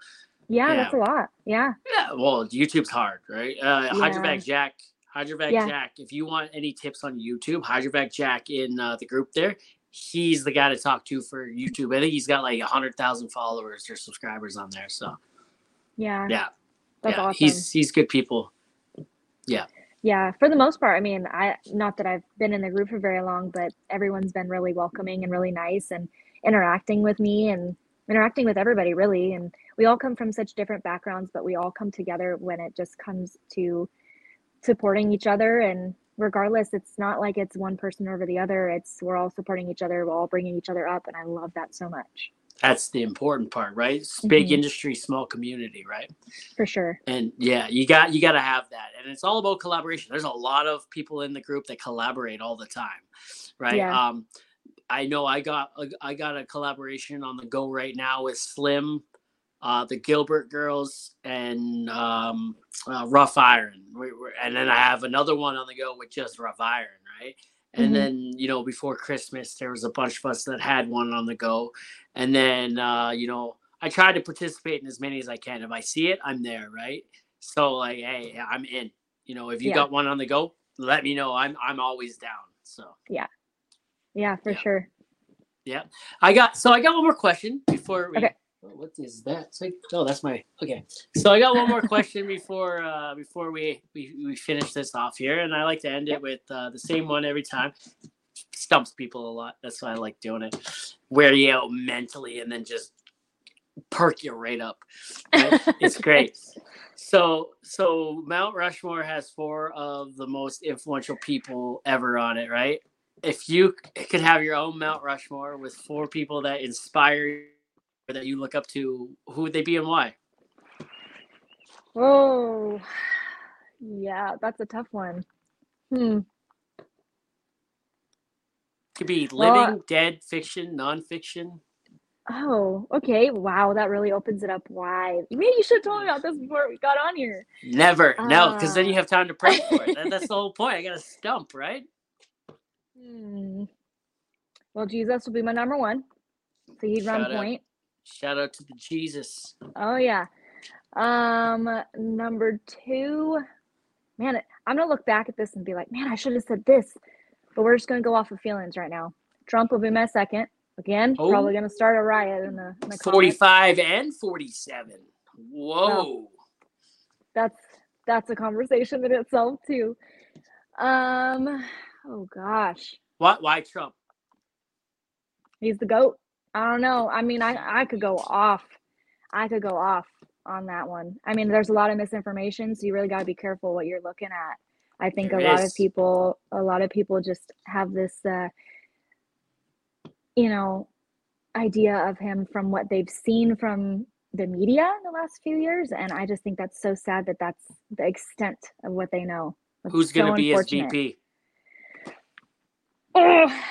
yeah, yeah, that's a lot. Yeah. Yeah. Well, YouTube's hard, right? Uh, yeah. Hydrovac Jack Hydrovac yeah. Jack. If you want any tips on YouTube, Hydrovac Jack in uh, the group there, he's the guy to talk to for YouTube. I think he's got like a hundred thousand followers or subscribers on there. So yeah, yeah, that's yeah. awesome. He's he's good people. Yeah. Yeah, for the most part, I mean, I not that I've been in the group for very long, but everyone's been really welcoming and really nice and interacting with me and interacting with everybody really. And we all come from such different backgrounds, but we all come together when it just comes to supporting each other. And regardless it's not like it's one person over the other. It's we're all supporting each other we're all bringing each other up and i love that so much that's the important part right big mm-hmm. industry small community right for sure and yeah you got you got to have that and it's all about collaboration there's a lot of people in the group that collaborate all the time right yeah. um i know i got i got a collaboration on the go right now with slim uh, the Gilbert Girls, and um, uh, Rough Iron. And then I have another one on the go with just Rough Iron, right? And mm-hmm. then, you know, before Christmas, there was a bunch of us that had one on the go. And then, uh, you know, I try to participate in as many as I can. If I see it, I'm there, right? So, like, hey, I'm in. You know, if you yeah. got one on the go, let me know. I'm I'm always down. So yeah, yeah, for yeah. sure. Yeah, I got so I got one more question before we okay what is that? Like, oh, that's my okay. So I got one more question before uh, before we, we we finish this off here, and I like to end it with uh, the same one every time. Stumps people a lot. That's why I like doing it. Wear you out mentally, and then just perk you right up. Right? it's great. So so Mount Rushmore has four of the most influential people ever on it, right? If you could have your own Mount Rushmore with four people that inspire that you look up to, who would they be and why? Oh, yeah, that's a tough one. Hmm. Could be living, well, dead, fiction, nonfiction. Oh, okay. Wow, that really opens it up wide. Maybe you should have told me about this before we got on here. Never. Uh, no, because then you have time to pray for it. That, that's the whole point. I got to stump, right? Hmm. Well, Jesus will be my number one. So he'd run point. Shout out to the Jesus. Oh yeah. Um, number two, man, I'm gonna look back at this and be like, man, I should have said this, but we're just gonna go off of feelings right now. Trump will be my second. Again, oh. probably gonna start a riot in the, in the 45 and 47. Whoa. Well, that's that's a conversation in itself too. Um, oh gosh. Why why Trump? He's the goat. I don't know. I mean, I I could go off. I could go off on that one. I mean, there's a lot of misinformation, so you really got to be careful what you're looking at. I think there a lot is. of people, a lot of people just have this, uh, you know, idea of him from what they've seen from the media in the last few years, and I just think that's so sad that that's the extent of what they know. It's Who's going to be his VP? Oh,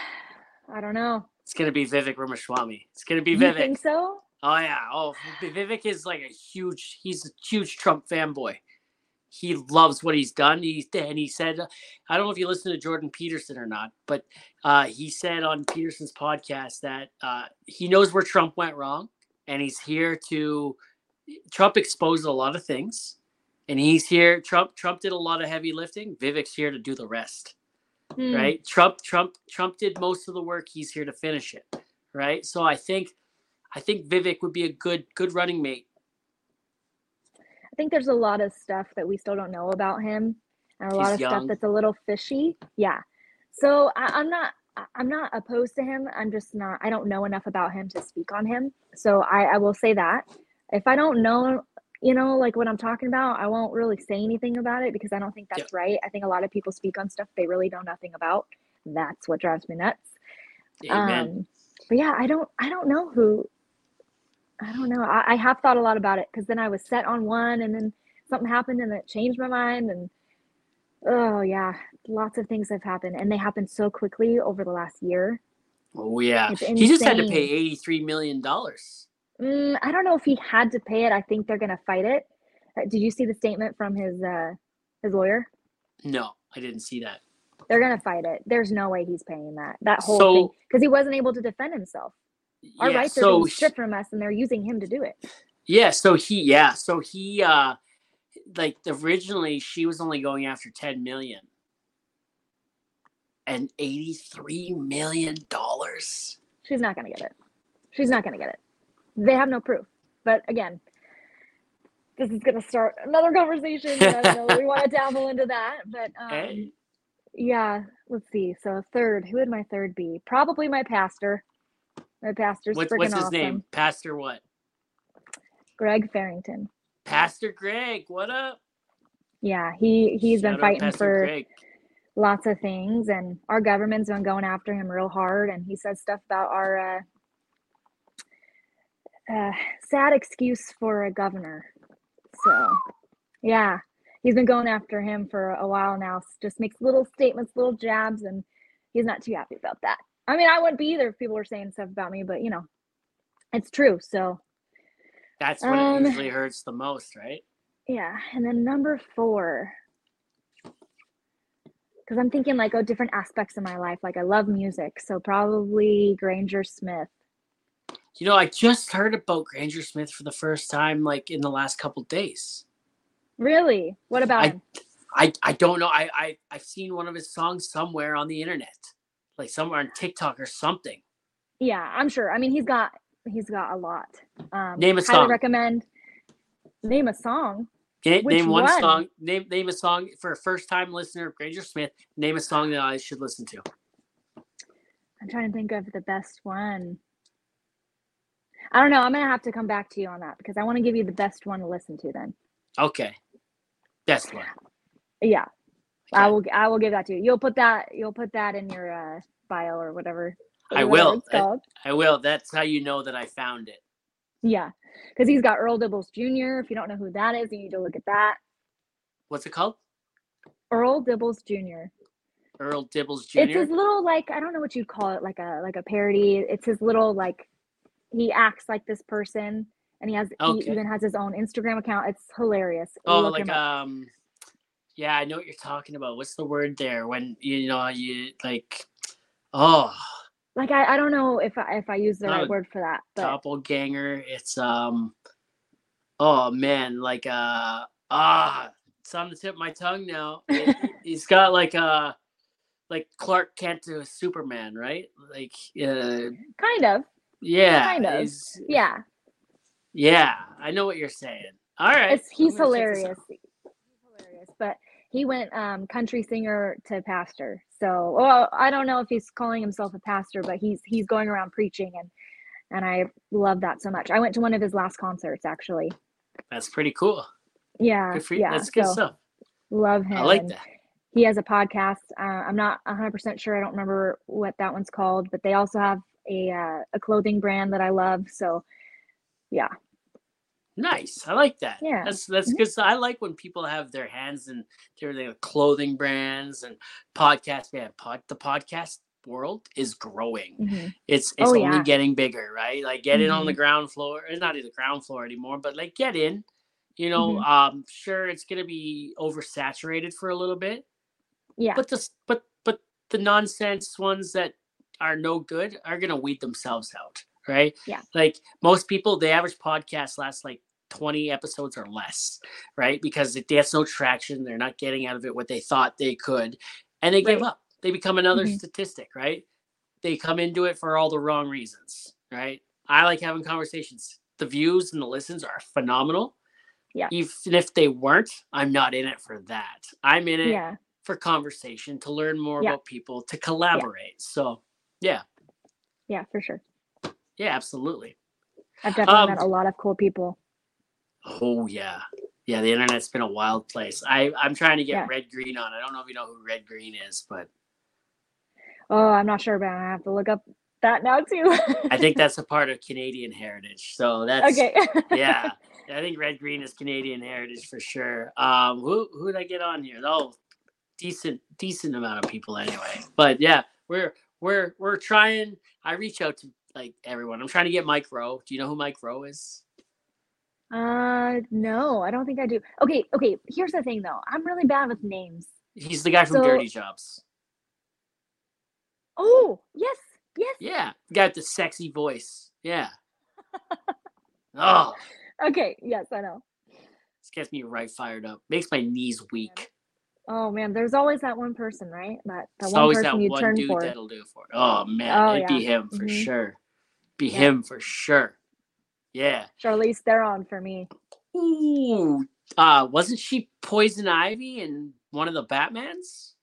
I don't know. It's gonna be Vivek Ramaswamy. It's gonna be Vivek. You think so? Oh yeah. Oh, Vivek is like a huge. He's a huge Trump fanboy. He loves what he's done. He's and he said, I don't know if you listen to Jordan Peterson or not, but uh, he said on Peterson's podcast that uh, he knows where Trump went wrong, and he's here to. Trump exposed a lot of things, and he's here. Trump Trump did a lot of heavy lifting. Vivek's here to do the rest mm. right? Trump, Trump, Trump did most of the work. He's here to finish it, right? So I think, I think Vivek would be a good, good running mate. I think there's a lot of stuff that we still don't know about him, and a lot of young. stuff that's a little fishy. Yeah. So I, I'm not, I'm not opposed to him. I'm just not. I don't know enough about him to speak on him. So I, I will say that if I don't know, you know, like what I'm talking about, I won't really say anything about it because I don't think that's right. I think a lot of people speak on stuff they really know nothing about. That's what drives me nuts. Amen. Um, but yeah, I don't. I don't know who. I don't know. I, I have thought a lot about it because then I was set on one, and then something happened, and it changed my mind, and oh yeah, lots of things have happened, and they happened so quickly over the last year. oh yeah. He just had to pay eighty three million dollars. Mm, I don't know if he had to pay it. I think they're gonna fight it. Uh, Did you see the statement from his uh his lawyer? No, I didn't see that. They're gonna fight it. There's no way he's paying that. That whole So- thing because he wasn't able to defend himself. Our yeah, rights are so being stripped from us, and they're using him to do it. Yeah, so he yeah, so he uh like originally she was only going after 10 million. And 83 million dollars. She's not gonna get it. She's not gonna get it. They have no proof. But again, this is gonna start another conversation. I don't know. we want to dabble into that, but um, Hey. yeah. Let's see. So third, who would my third be? Probably my pastor. My pastor's What's what's his awesome. name? Pastor what? Greg Farrington. Pastor Greg. What up? Yeah, he he's Shout been fighting for Greg. lots of things, and our government's been going after him real hard. And he says stuff about our uh, uh, sad excuse for a governor. So, yeah, he's been going after him for a while now. Just makes little statements, little jabs, and he's not too happy about that. I mean, I wouldn't be either if people were saying stuff about me, but you know, it's true. So, That's when Um, it usually hurts the most, right? Yeah, and then number four, because I'm thinking like, oh, different aspects of my life. Like I love music, so probably Granger Smith. You know, I just heard about Granger Smith for the first time like in the last couple days. Really? What about I- him? I I don't know. I I I've seen one of his songs somewhere on the internet, like somewhere on TikTok or something. Yeah, I'm sure. I mean, he's got he's got a lot. Um, Name a highly song. recommend. Name a song. Ga- name one, one? song. Name name a song for a first time listener of Granger Smith. Name a song that I should listen to. I'm trying to think of the best one. I don't know. I'm gonna have to come back to you on that because I want to give you the best one to listen to. Then, Okay, best one. yeah, I will. I will give that to you. You'll put that. You'll put that in your uh, bio or whatever. I will. I- I will. That's how you know that I found it. Yeah, because he's got Earl Dibbles Jr. If you don't know who that is, you need to look at that. What's it called? Earl Dibbles Jr. Earl Dibbles Jr. It's his little like I don't know what you'd call it, like a like a parody. It's his little like he acts like this person, and he has Okay. he even has his own Instagram account. It's hilarious. Oh, Look like um, yeah, I know what you're talking about. What's the word there? When you know you like, oh, like I, I don't know if I if I use the right word for that, but doppelganger. It's um, oh man, like uh, ah, it's on the tip of my tongue now. It- he's got like a like Clark Kent to Superman, right? Like, uh, kind of. Yeah, Kind of. Yeah, yeah. I know what you're saying. All right, it's he's I'm gonna check this hilarious. He's hilarious, but he went um country singer to pastor. So, well, I don't know if he's calling himself a pastor, but he's he's going around preaching and and I love that so much. I went to one of his last concerts actually. That's pretty cool. Yeah, Good for you. yeah. That's good so stuff. love him. I like that. He has a podcast. Uh, I'm not 100% sure. I don't remember what that one's called, but they also have a uh, a clothing brand that I love. So, yeah, Nice. I like that. Yeah. That's that's Mhm. good. stuff. I like when people have their hands in their, clothing brands and podcasts. Yeah, pod, the podcast world is growing. mhm. It's it's Oh, only yeah. getting bigger, right? Like get in on the Mhm. ground floor. It's not even the ground floor anymore, but like get in. You know, Mhm. um, sure it's gonna be oversaturated for a little bit, yeah, but the but but the nonsense ones that are no good are gonna weed themselves out, right? Yeah. Like most people, the average podcast lasts like 20 episodes or less, right? Because it gets no traction. They're not getting out of it what they thought they could. And they give up. They become another Mhm. statistic, right? They come into it for all the wrong reasons, right? I like having conversations. The views and the listens are phenomenal. Yeah. Even if they weren't, I'm not in it for that. I'm in it yeah, for conversation, to learn more Yeah. about people, to collaborate. So Yeah. Yeah, for sure. Yeah, absolutely. I've definitely Um, met a lot of cool people. Oh yeah. Yeah, the internet's been a wild place. I, I'm trying to get Yeah. Red Green on. I don't know if you know who Red Green is, but Oh, I'm not sure, but I have to look up that now too. I think that's a part of Canadian heritage. So that's okay. yeah. I think Red Green is Canadian heritage for sure. Um, who who did I get on here? Oh, decent decent amount of people anyway. But yeah, we're we're we're trying. I reach out to like everyone. I'm trying to get Mike Rowe. Do you know who Mike Rowe is? Uh, no, I don't think I do. Okay, okay. Here's the thing, though. I'm really bad with names. He's the guy from So- Dirty Jobs. Oh, yes, yes. Yeah, got the sexy voice. Yeah. oh, Okay, yes, I know. this gets me right fired up. Makes my knees weak. Oh man, there's always that one person, right? That that It's one always person that you one turn dude for. that'll do it for it. Oh man, Oh, it'd be him for Mhm. sure. Be Yeah. him for sure. Yeah. Charlize Theron for me. Ooh. Uh, wasn't she Poison Ivy in one of the Batmans?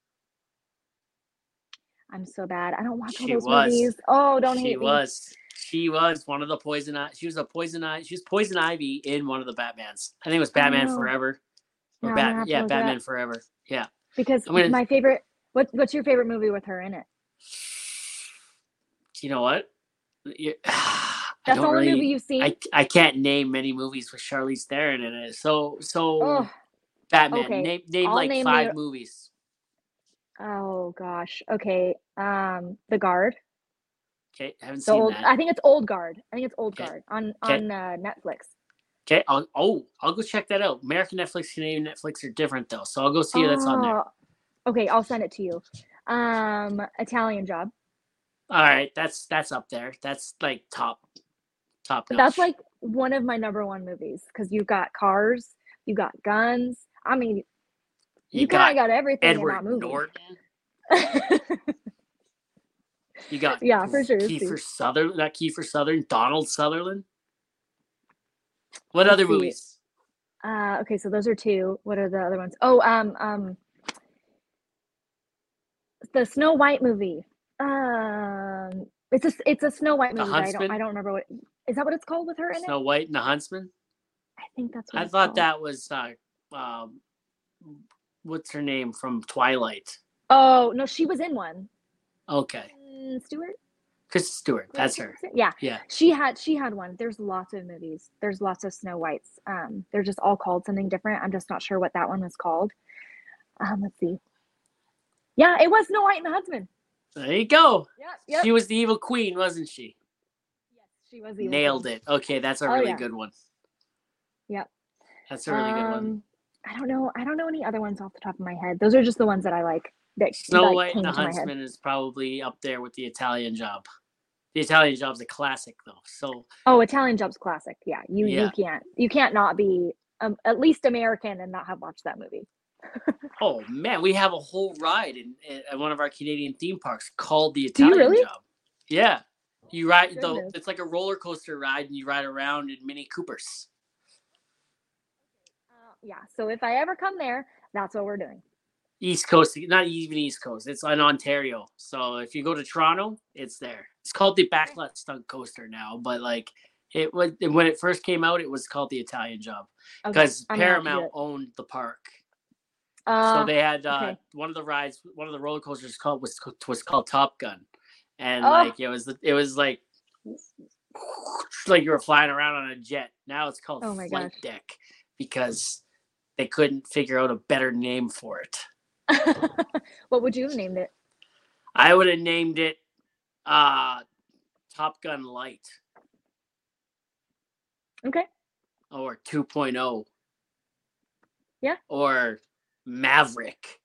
I'm so bad. I don't watch all those was. movies. Oh, don't she hate me. She was. She was one of the Poison. She was a Poison. She was Poison Ivy in one of the Batmans. I think it was Batman. Forever. Or Bat, yeah, Batman. Forever. Yeah. Because my favorite. What What's your favorite movie with her in it? You know what? I That's the only really. movie you've seen. I, I can't name many movies with Charlize Theron in it. So so oh, Batman. okay. Name name I'll like name five movies. oh gosh. Okay. Um, The Guard. Okay, haven't The seen old. that. I think it's Old Guard. I think it's Old Okay. Guard on Okay. on uh, Netflix. Okay, I'll, oh, I'll go check that out. American Netflix, Canadian Netflix are different though, so I'll go see that's on there. Oh, Okay, I'll send it to you. Um, Italian Job. All right, that's that's up there. That's like top, top. But that's like one of my number one movies because you've got cars, you got guns. I mean, you, you kind got of got everything Edward in that movie. Norton. You got Yeah, for sure, Kiefer. Sutherland, not Kiefer Southern, Donald Sutherland. What Let's other see. movies? uh, okay, so those are two. What are the other ones? Oh, um, um, the Snow White movie. Um, it's a it's a Snow White movie. I don't I don't remember what is that what it's called with her in Snow it. White and the Huntsman. I think that's what I thought called. that was uh, um, what's her name from Twilight. Oh no, she was in one. Okay, Mm, Stewart. Kristen Stewart. That's her. Yeah. Yeah. She had she had one. There's lots of movies. There's lots of Snow Whites. Um, they're just all called something different. I'm just not sure what that one was called. Um, let's see. Yeah, it was Snow White and the Huntsman. There you go. Yeah, yep. She was the evil queen, wasn't she? yes, she was the Nailed it. Okay, that's a Oh, really yeah. good one. Yep. That's a really good one. Um, I don't know. I don't know any other ones off the top of my head. Those are just the ones that I like. That Snow like, White and the. Huntsman is probably up there with the Italian Job. The Italian Job's a classic though. So Oh, Italian Job's classic. Yeah, you Yeah. you can't you can't not be um, at least American and not have watched that movie. Oh man, we have a whole ride in, in at one of our Canadian theme parks called the Italian really? Job. Yeah, you ride though. It's like a roller coaster ride, and you ride around in Mini Coopers. Uh, yeah. So if I ever come there, that's what we're doing. East Coast, not even East Coast. It's in Ontario. So if you go to Toronto, it's there. It's called the Backlot Stunt Coaster now, but like it was when it first came out, it was called the Italian Job because I'm gonna have to do Paramount owned the park. Uh, so they had uh, okay. one of the rides, one of the roller coasters called was was called Top Gun, and Oh. like it was it was like like you were flying around on a jet. Now it's called Oh Flight gosh. Deck because they couldn't figure out a better name for it. What would you have named it? I would have named it uh, Top Gun Light Okay. or 2.0. Yeah. Or Maverick.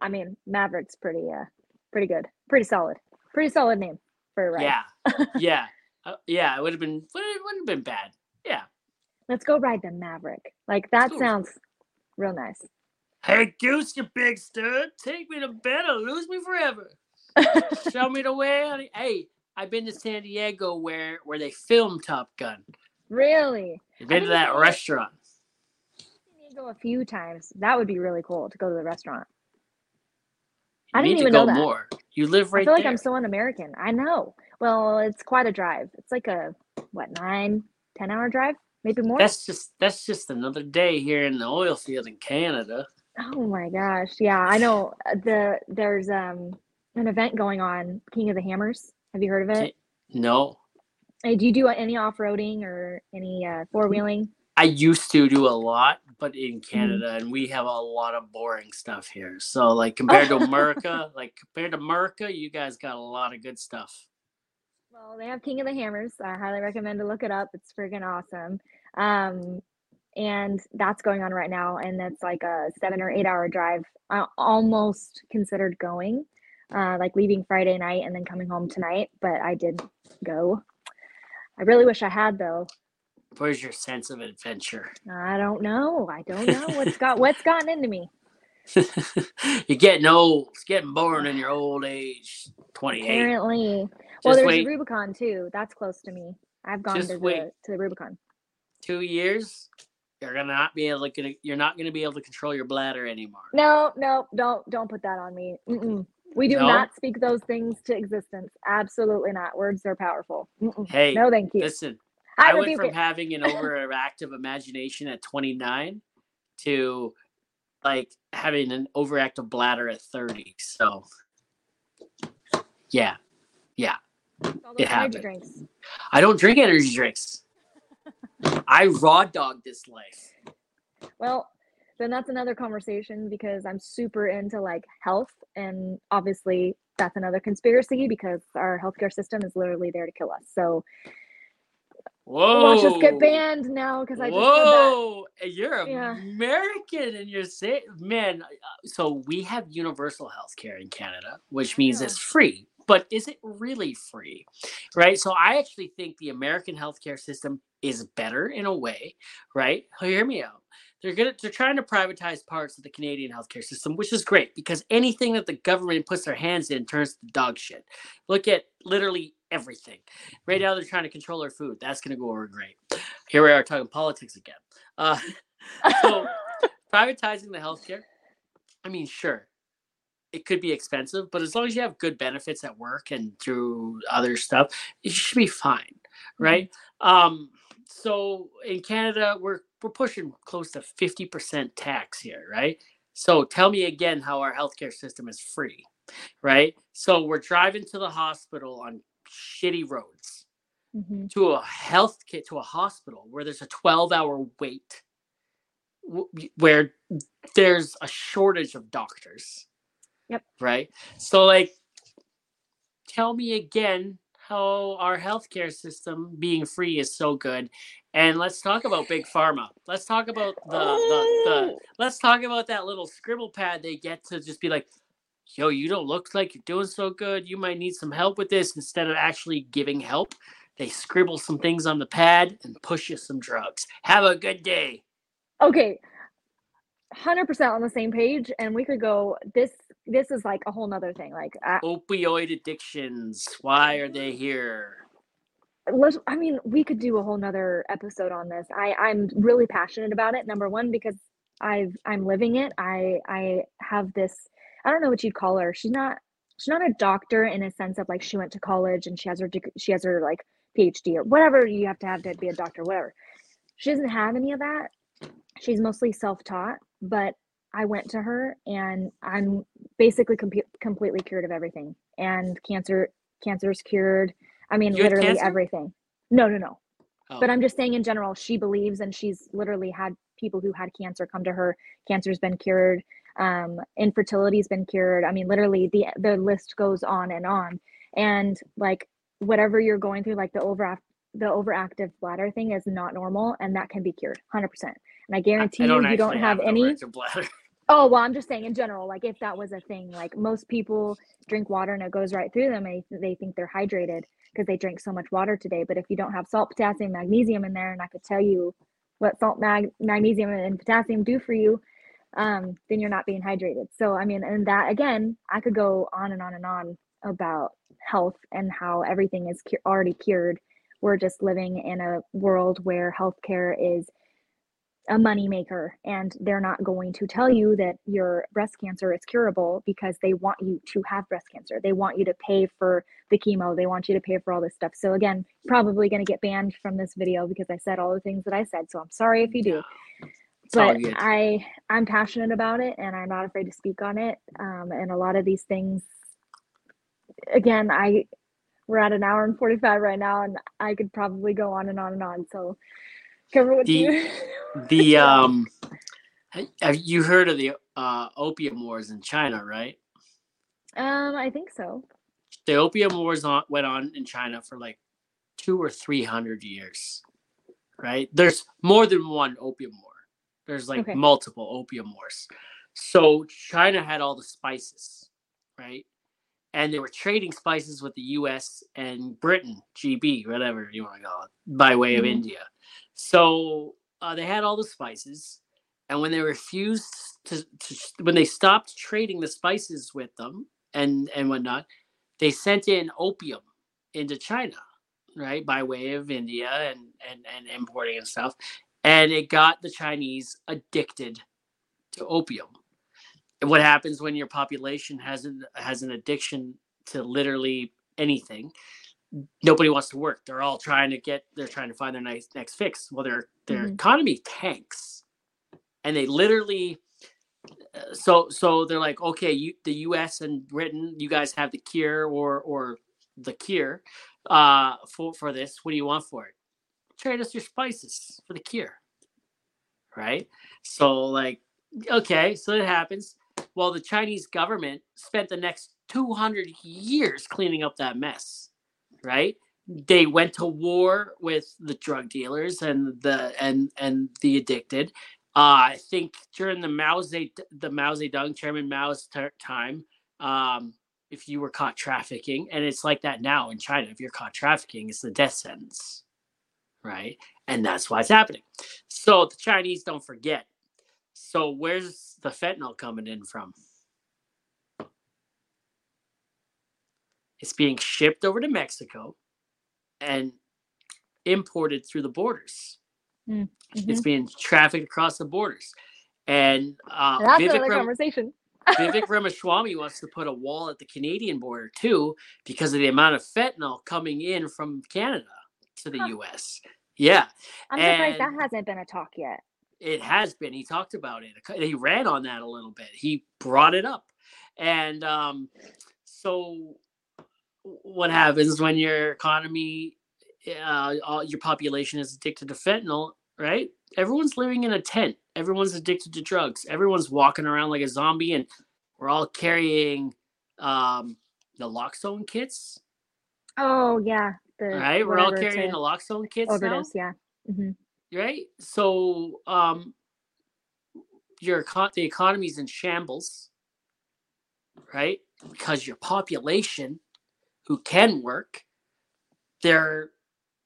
I mean, Maverick's pretty uh pretty good. Pretty solid. Pretty solid name for a ride. Yeah. yeah. Uh, yeah, it would have been would wouldn't have been bad. Yeah. Let's go ride the Maverick. Like that sounds real nice. Hey Goose, you big stud, take me to bed or lose me forever. Show me the way. honey. Hey, I've been to San Diego where where they filmed Top Gun. really? I've been to that restaurant. San Diego a few times. That would be really cool to go to the restaurant. You I didn't need even to know go that. more. You live right there. I feel like there. I'm so un-American. I know. Well, it's quite a drive. It's like a what nine, ten hour drive, maybe more. That's just that's just another day here in the oil field in Canada. Oh my gosh. Yeah, I know. Uh, The there's um an event going on, King of the Hammers. Have you heard of it? No, Hey, do you do any off-roading or any uh, four-wheeling? I used to do a lot, but Mm-hmm. in Canada, and we have a lot of boring stuff here. So, like compared to America, like compared to America, you guys got a lot of good stuff. Well, they have King of the Hammers. I highly recommend to look it up. It's freaking awesome. Um, and that's going on right now, and that's like a seven or eight hour drive. I almost considered going, uh, like leaving Friday night and then coming home tonight, but I did go. I really wish I had though. Where's your sense of adventure? I don't know. I don't know what's got what's gotten into me. You're getting old. It's getting boring in your old age. 28. Apparently, well, there's wait the Rubicon too. That's close to me. I've gone Just to wait. the to the Rubicon. two years. You're gonna not be able to. You're not gonna be able to control your bladder anymore. No, no, don't don't put that on me. Mm-mm. We do No? not speak those things to existence. Absolutely not. Words are powerful. Mm-mm. Hey, No, thank you. listen. I I went from it. having an overactive imagination at 29 to like having an overactive bladder at 30. So, yeah, yeah. It drinks. I don't drink energy drinks. I raw dog this life. Well, then that's another conversation because I'm super into like health, and obviously that's another conspiracy because our healthcare system is literally there to kill us. So Whoa. watch us get banned now because I just. Whoa, you're Yeah. American and you're saying, man. uh, So we have universal health care in Canada, which means Yeah. it's free. But is it really free? Right. So I actually think the American healthcare system is better in a way, right? Hear me out. They're gonna they're trying to privatize parts of the Canadian healthcare system, which is great because anything that the government puts their hands in turns to dog shit. Look at literally everything. Right now they're trying to control our food. That's gonna go over great. Here we are talking politics again. Uh, so privatizing the healthcare, I mean, sure, it could be expensive, but as long as you have good benefits at work and through other stuff, it should be fine, right? Um, so in Canada, we're we're pushing close to fifty percent tax here, right? So tell me again how our healthcare system is free, right? So we're driving to the hospital on shitty roads Mhm. to a health kit to a hospital where there's a 12 hour wait where there's a shortage of doctors Yep. right so like tell me again how our healthcare system being free is so good. And let's talk about big pharma. Let's talk about the, the, the let's talk about that little scribble pad they get to just be like yo you don't look like you're doing so good. You might need some help with this. Instead of actually giving help they scribble some things on the pad and push you some drugs. Have a good day. okay. 100% on the same page and we could go this this is like a whole nother thing like I, Opioid addictions. Why are they here? i mean we could do a whole nother episode on this i i'm really passionate about it number one because i've i'm living it i i have this i don't know what you'd call her she's not she's not a doctor in a sense of like she went to college and she has her she has her like phd or whatever you have to have to be a doctor whatever she doesn't have any of that she's mostly self-taught but i went to her and i'm basically com- completely cured of everything. And cancer cancer is cured. I mean You literally everything. No no no. Oh, but i'm just saying in general she believes and she's literally had people who had cancer come to her. Cancer's been cured. Um infertility's been cured. I mean literally the the list goes on and on. And like whatever you're going through like the over the overactive bladder thing is not normal and that can be cured 100% and i guarantee I you you don't actually have any bladder. Oh, well, I'm just saying in general, like if that was a thing, like most people drink water and it goes right through them and they think they're hydrated because they drink so much water today. But if you don't have salt, potassium, magnesium in there, and I could tell you what salt, mag- magnesium, and potassium do for you, um, then you're not being hydrated. So, I mean, and that again, I could go on and on and on about health and how everything is cu- already cured. We're just living in a world where healthcare is a moneymaker and they're not going to tell you that your breast cancer is curable because they want you to have breast cancer. They want you to pay for the chemo. They want you to pay for all this stuff. So again, probably going to get banned from this video because I said all the things that I said. So I'm sorry if you do. It's But. I I'm passionate about it and I'm not afraid to speak on it. Um, and a lot of these things again, I we're at an hour and 45 right now and I could probably go on and on and on. So cover The- you The um, have you heard of the uh, opium wars in China? Right. Um, I think so. The opium wars on, went on in China for like two or three hundred years. Right. There's more than one opium war. There's like Okay. multiple opium wars. So China had all the spices, right? And they were trading spices with the U.S. and Britain, GB, whatever you want to call it, by way of Mhm. India. So uh, they had all the spices, and when they refused to, to, when they stopped trading the spices with them and and whatnot, they sent in opium into China, right, by way of India and and and importing and stuff, and it got the Chinese addicted to opium. And what happens when your population has an has an addiction to literally anything? Nobody wants to work. They're all trying to get. They're trying to find their nice next fix. Well, their their Mhm. economy tanks, and they literally. uh, So so they're like, okay, you the U.S. and Britain, you guys have the cure or or the cure uh for for this. What do you want for it? Trade us your spices for the cure, right? So like, okay, so it happens. Well, the Chinese government spent the next 200 years cleaning up that mess, right? They went to war with the drug dealers and the and and the addicted. Uh, I think during the Mao Zed the Mao Zedong Chairman Mao's ter- time, um, if you were caught trafficking, and it's like that now in China, if you're caught trafficking, it's the death sentence, right? And that's why it's happening. So the Chinese don't forget. So where's the fentanyl coming in from? It's being shipped over to Mexico and imported through the borders. Mm, It's being trafficked across the borders. And uh, That's Vivek, another Ram- conversation. Vivek Ramaswamy wants to put a wall at the Canadian border too because of the amount of fentanyl coming in from Canada to the Huh. US. Yeah, I'm surprised that hasn't been a talk yet. it has been. He talked about it. He ran on that a little bit. He brought it up. And um, so, what happens when your economy, uh, all, your population is addicted to fentanyl, right? Everyone's living in a tent. Everyone's addicted to drugs. Everyone's walking around like a zombie, and we're all carrying um, the naloxone kits, Oh yeah, the right? We're all carrying the naloxone kits now. overdose. Yeah. hmm right? So um, your the economy's in shambles, right? Because your population, who can work, they're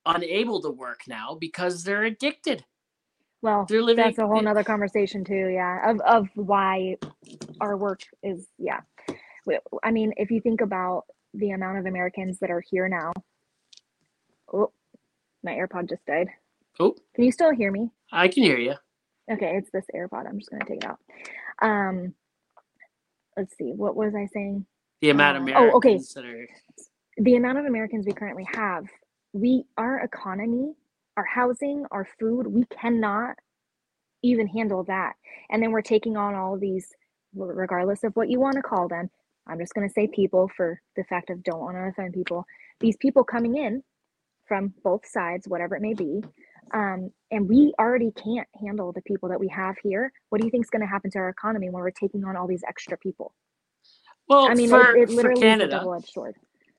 unable to work now because they're addicted. Well, They're living. that's a whole nother conversation too. Yeah, of of why our work is. Yeah, I mean, if you think about the amount of Americans that are here now. Oh, my AirPod just died. Oh, Can you still hear me? I can hear you. Okay, it's this AirPod. I'm just gonna take it out. Um, let's see. What was I saying? The amount of Americans oh, okay. that are the amount of Americans we currently have, we our economy, our housing, our food, we cannot even handle that. And then we're taking on all these, regardless of what you want to call them. I'm just going to say people for the fact of don't want to offend people. These people coming in from both sides, whatever it may be, um, and we already can't handle the people that we have here. What do you think is going to happen to our economy when we're taking on all these extra people? Well I mean, for, it, it for literally is a Canada.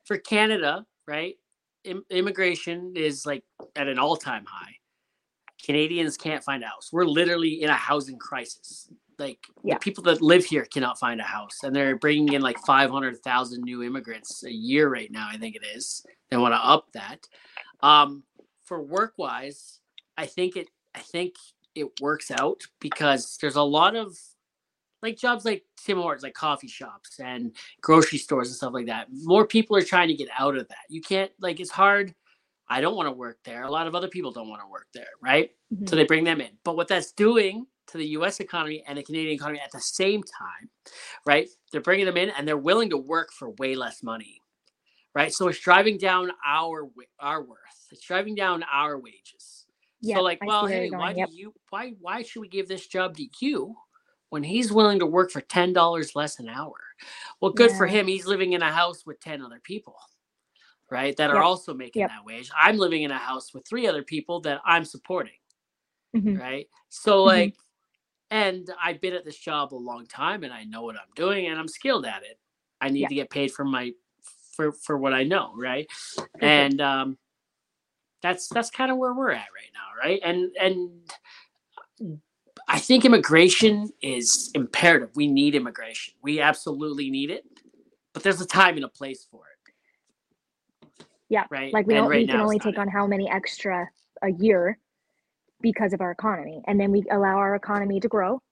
for Canada, right? Im- immigration is like at an all-time high. Canadians can't find a house. We're literally in a housing crisis. Like Yeah. the people that live here cannot find a house, and they're bringing in like five hundred thousand new immigrants a year right now. I think it is. They want to up that. Um, for work-wise, I think it. I think it works out because there's a lot of like jobs like Tim Hortons, like coffee shops and grocery stores and stuff like that. More people are trying to get out of that. You can't like it's hard I don't want to work there. A lot of other people don't want to work there, right? Mhm. So they bring them in. But what that's doing to the US economy and the Canadian economy at the same time, right? They're bringing them in and they're willing to work for way less money, right? So it's driving down our our worth. It's driving down our wages. Yeah, so like, I well, hey, why yep. do you why why should we give this job to you when he's willing to work for ten dollars less an hour? Well, good for him. He's living in a house with ten other people, right? That are also making Yep. that wage. I'm living in a house with three other people that I'm supporting, Mhm. right? So Mhm. like, and I've been at this job a long time, and I know what I'm doing, and I'm skilled at it. I need Yeah. to get paid for my for for what I know, right? sure. and um that's that's kind of where we're at right now right and and i think immigration is imperative we need immigration we absolutely need it but there's a time and a place for it Yeah, right Like we right we can only take it. on how many extra a year because of our economy, and then we allow our economy to grow,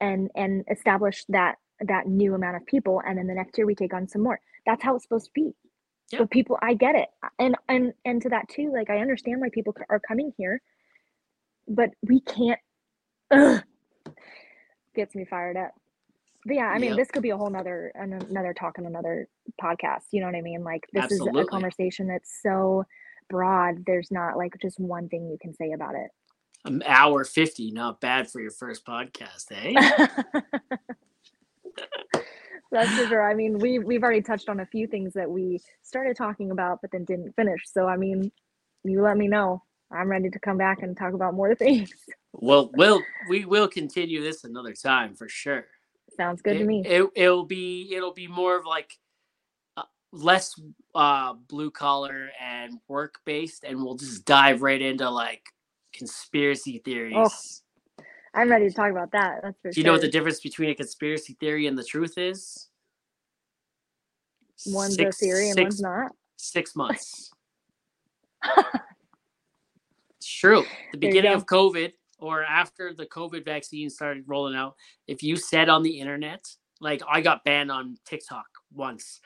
and and establish that that new amount of people, and then the next year we take on some more. That's how it's supposed to be. Yeah. But people, I get it, and and and to that too. Like I understand why people are coming here, but we can't. Ugh, gets me fired up. But yeah, I mean, Yep. this could be a whole nother an- another talk on another podcast. You know what I mean? Like this is a conversation that's so broad. There's not like just one thing you can say about it. an hour 50 not bad for your first podcast eh That's for sure. I mean, we we've already touched on a few things that we started talking about, but then didn't finish. So I mean, you let me know. I'm ready to come back and talk about more things. well we'll we will continue this another time for sure Sounds good it, to me. It, it'll be it'll be more of like uh, less uh, blue collar and work based, and we'll just dive right into like conspiracy theories. I'm ready to talk about that. That's for sure. Do you sure. know what the difference between a conspiracy theory and the truth is? one's Six- a theory and six- one's not. Six months. it's true. The beginning of COVID or after the COVID vaccine started rolling out, if you said on the internet, like I got banned on TikTok once,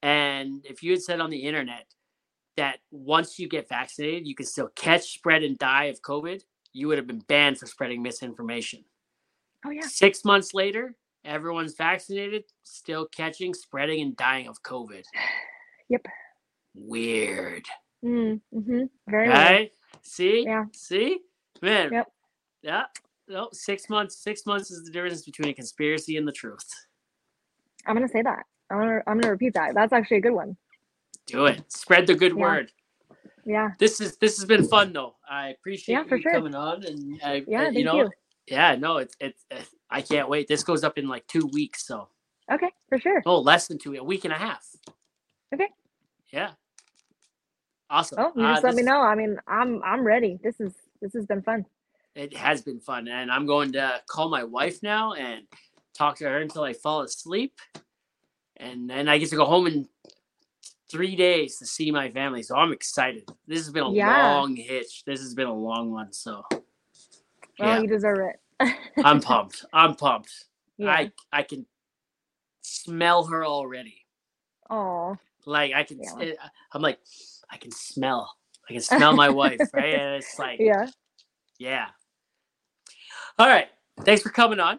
and if you had said on the internet that once you get vaccinated, you can still catch, spread, and die of COVID, you would have been banned for spreading misinformation. Oh yeah. Six months later, everyone's vaccinated, still catching, spreading, and dying of COVID. Yep. Weird. Mm, hmm Very. Right? See? Yeah. See? Man. Yep. Yeah. No, six months. Six months is the difference between a conspiracy and the truth. I'm gonna say that. I'm gonna I'm gonna repeat that. That's actually a good one. Do it. Spread the good Yeah. word. Yeah. This is this has been fun though. I appreciate Yeah, you sure. coming on and I, Yeah. I- Thank you you. know, yeah, no, it's it's I can't wait. This goes up in like two weeks, so Okay, for sure. oh, less than two, a week and a half. Okay. Yeah. Awesome. Oh, you Uh, just let me know. I mean, I'm I'm ready. This is this has been fun. It has been fun, and I'm going to call my wife now and talk to her until I fall asleep, and then I get to go home in three days to see my family. So I'm excited. This has been a Yeah. long hitch. This has been a long one. So Well, yeah, you deserve it. I'm pumped. I'm pumped. yeah. I I can smell her already. Oh, Like I can. Yeah. eh, I'm like I can smell. I can smell my wife. Right? And it's like yeah. Yeah. All right. Thanks for coming on.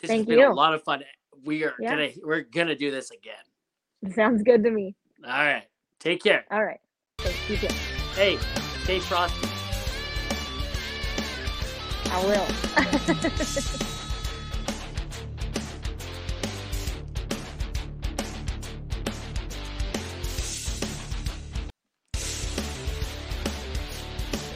This Thank has been a lot of fun. We are Yeah. gonna we're gonna do this again. Sounds good to me. All right. Take care. All right. Thanks. You too. Hey, stay frosty. I will.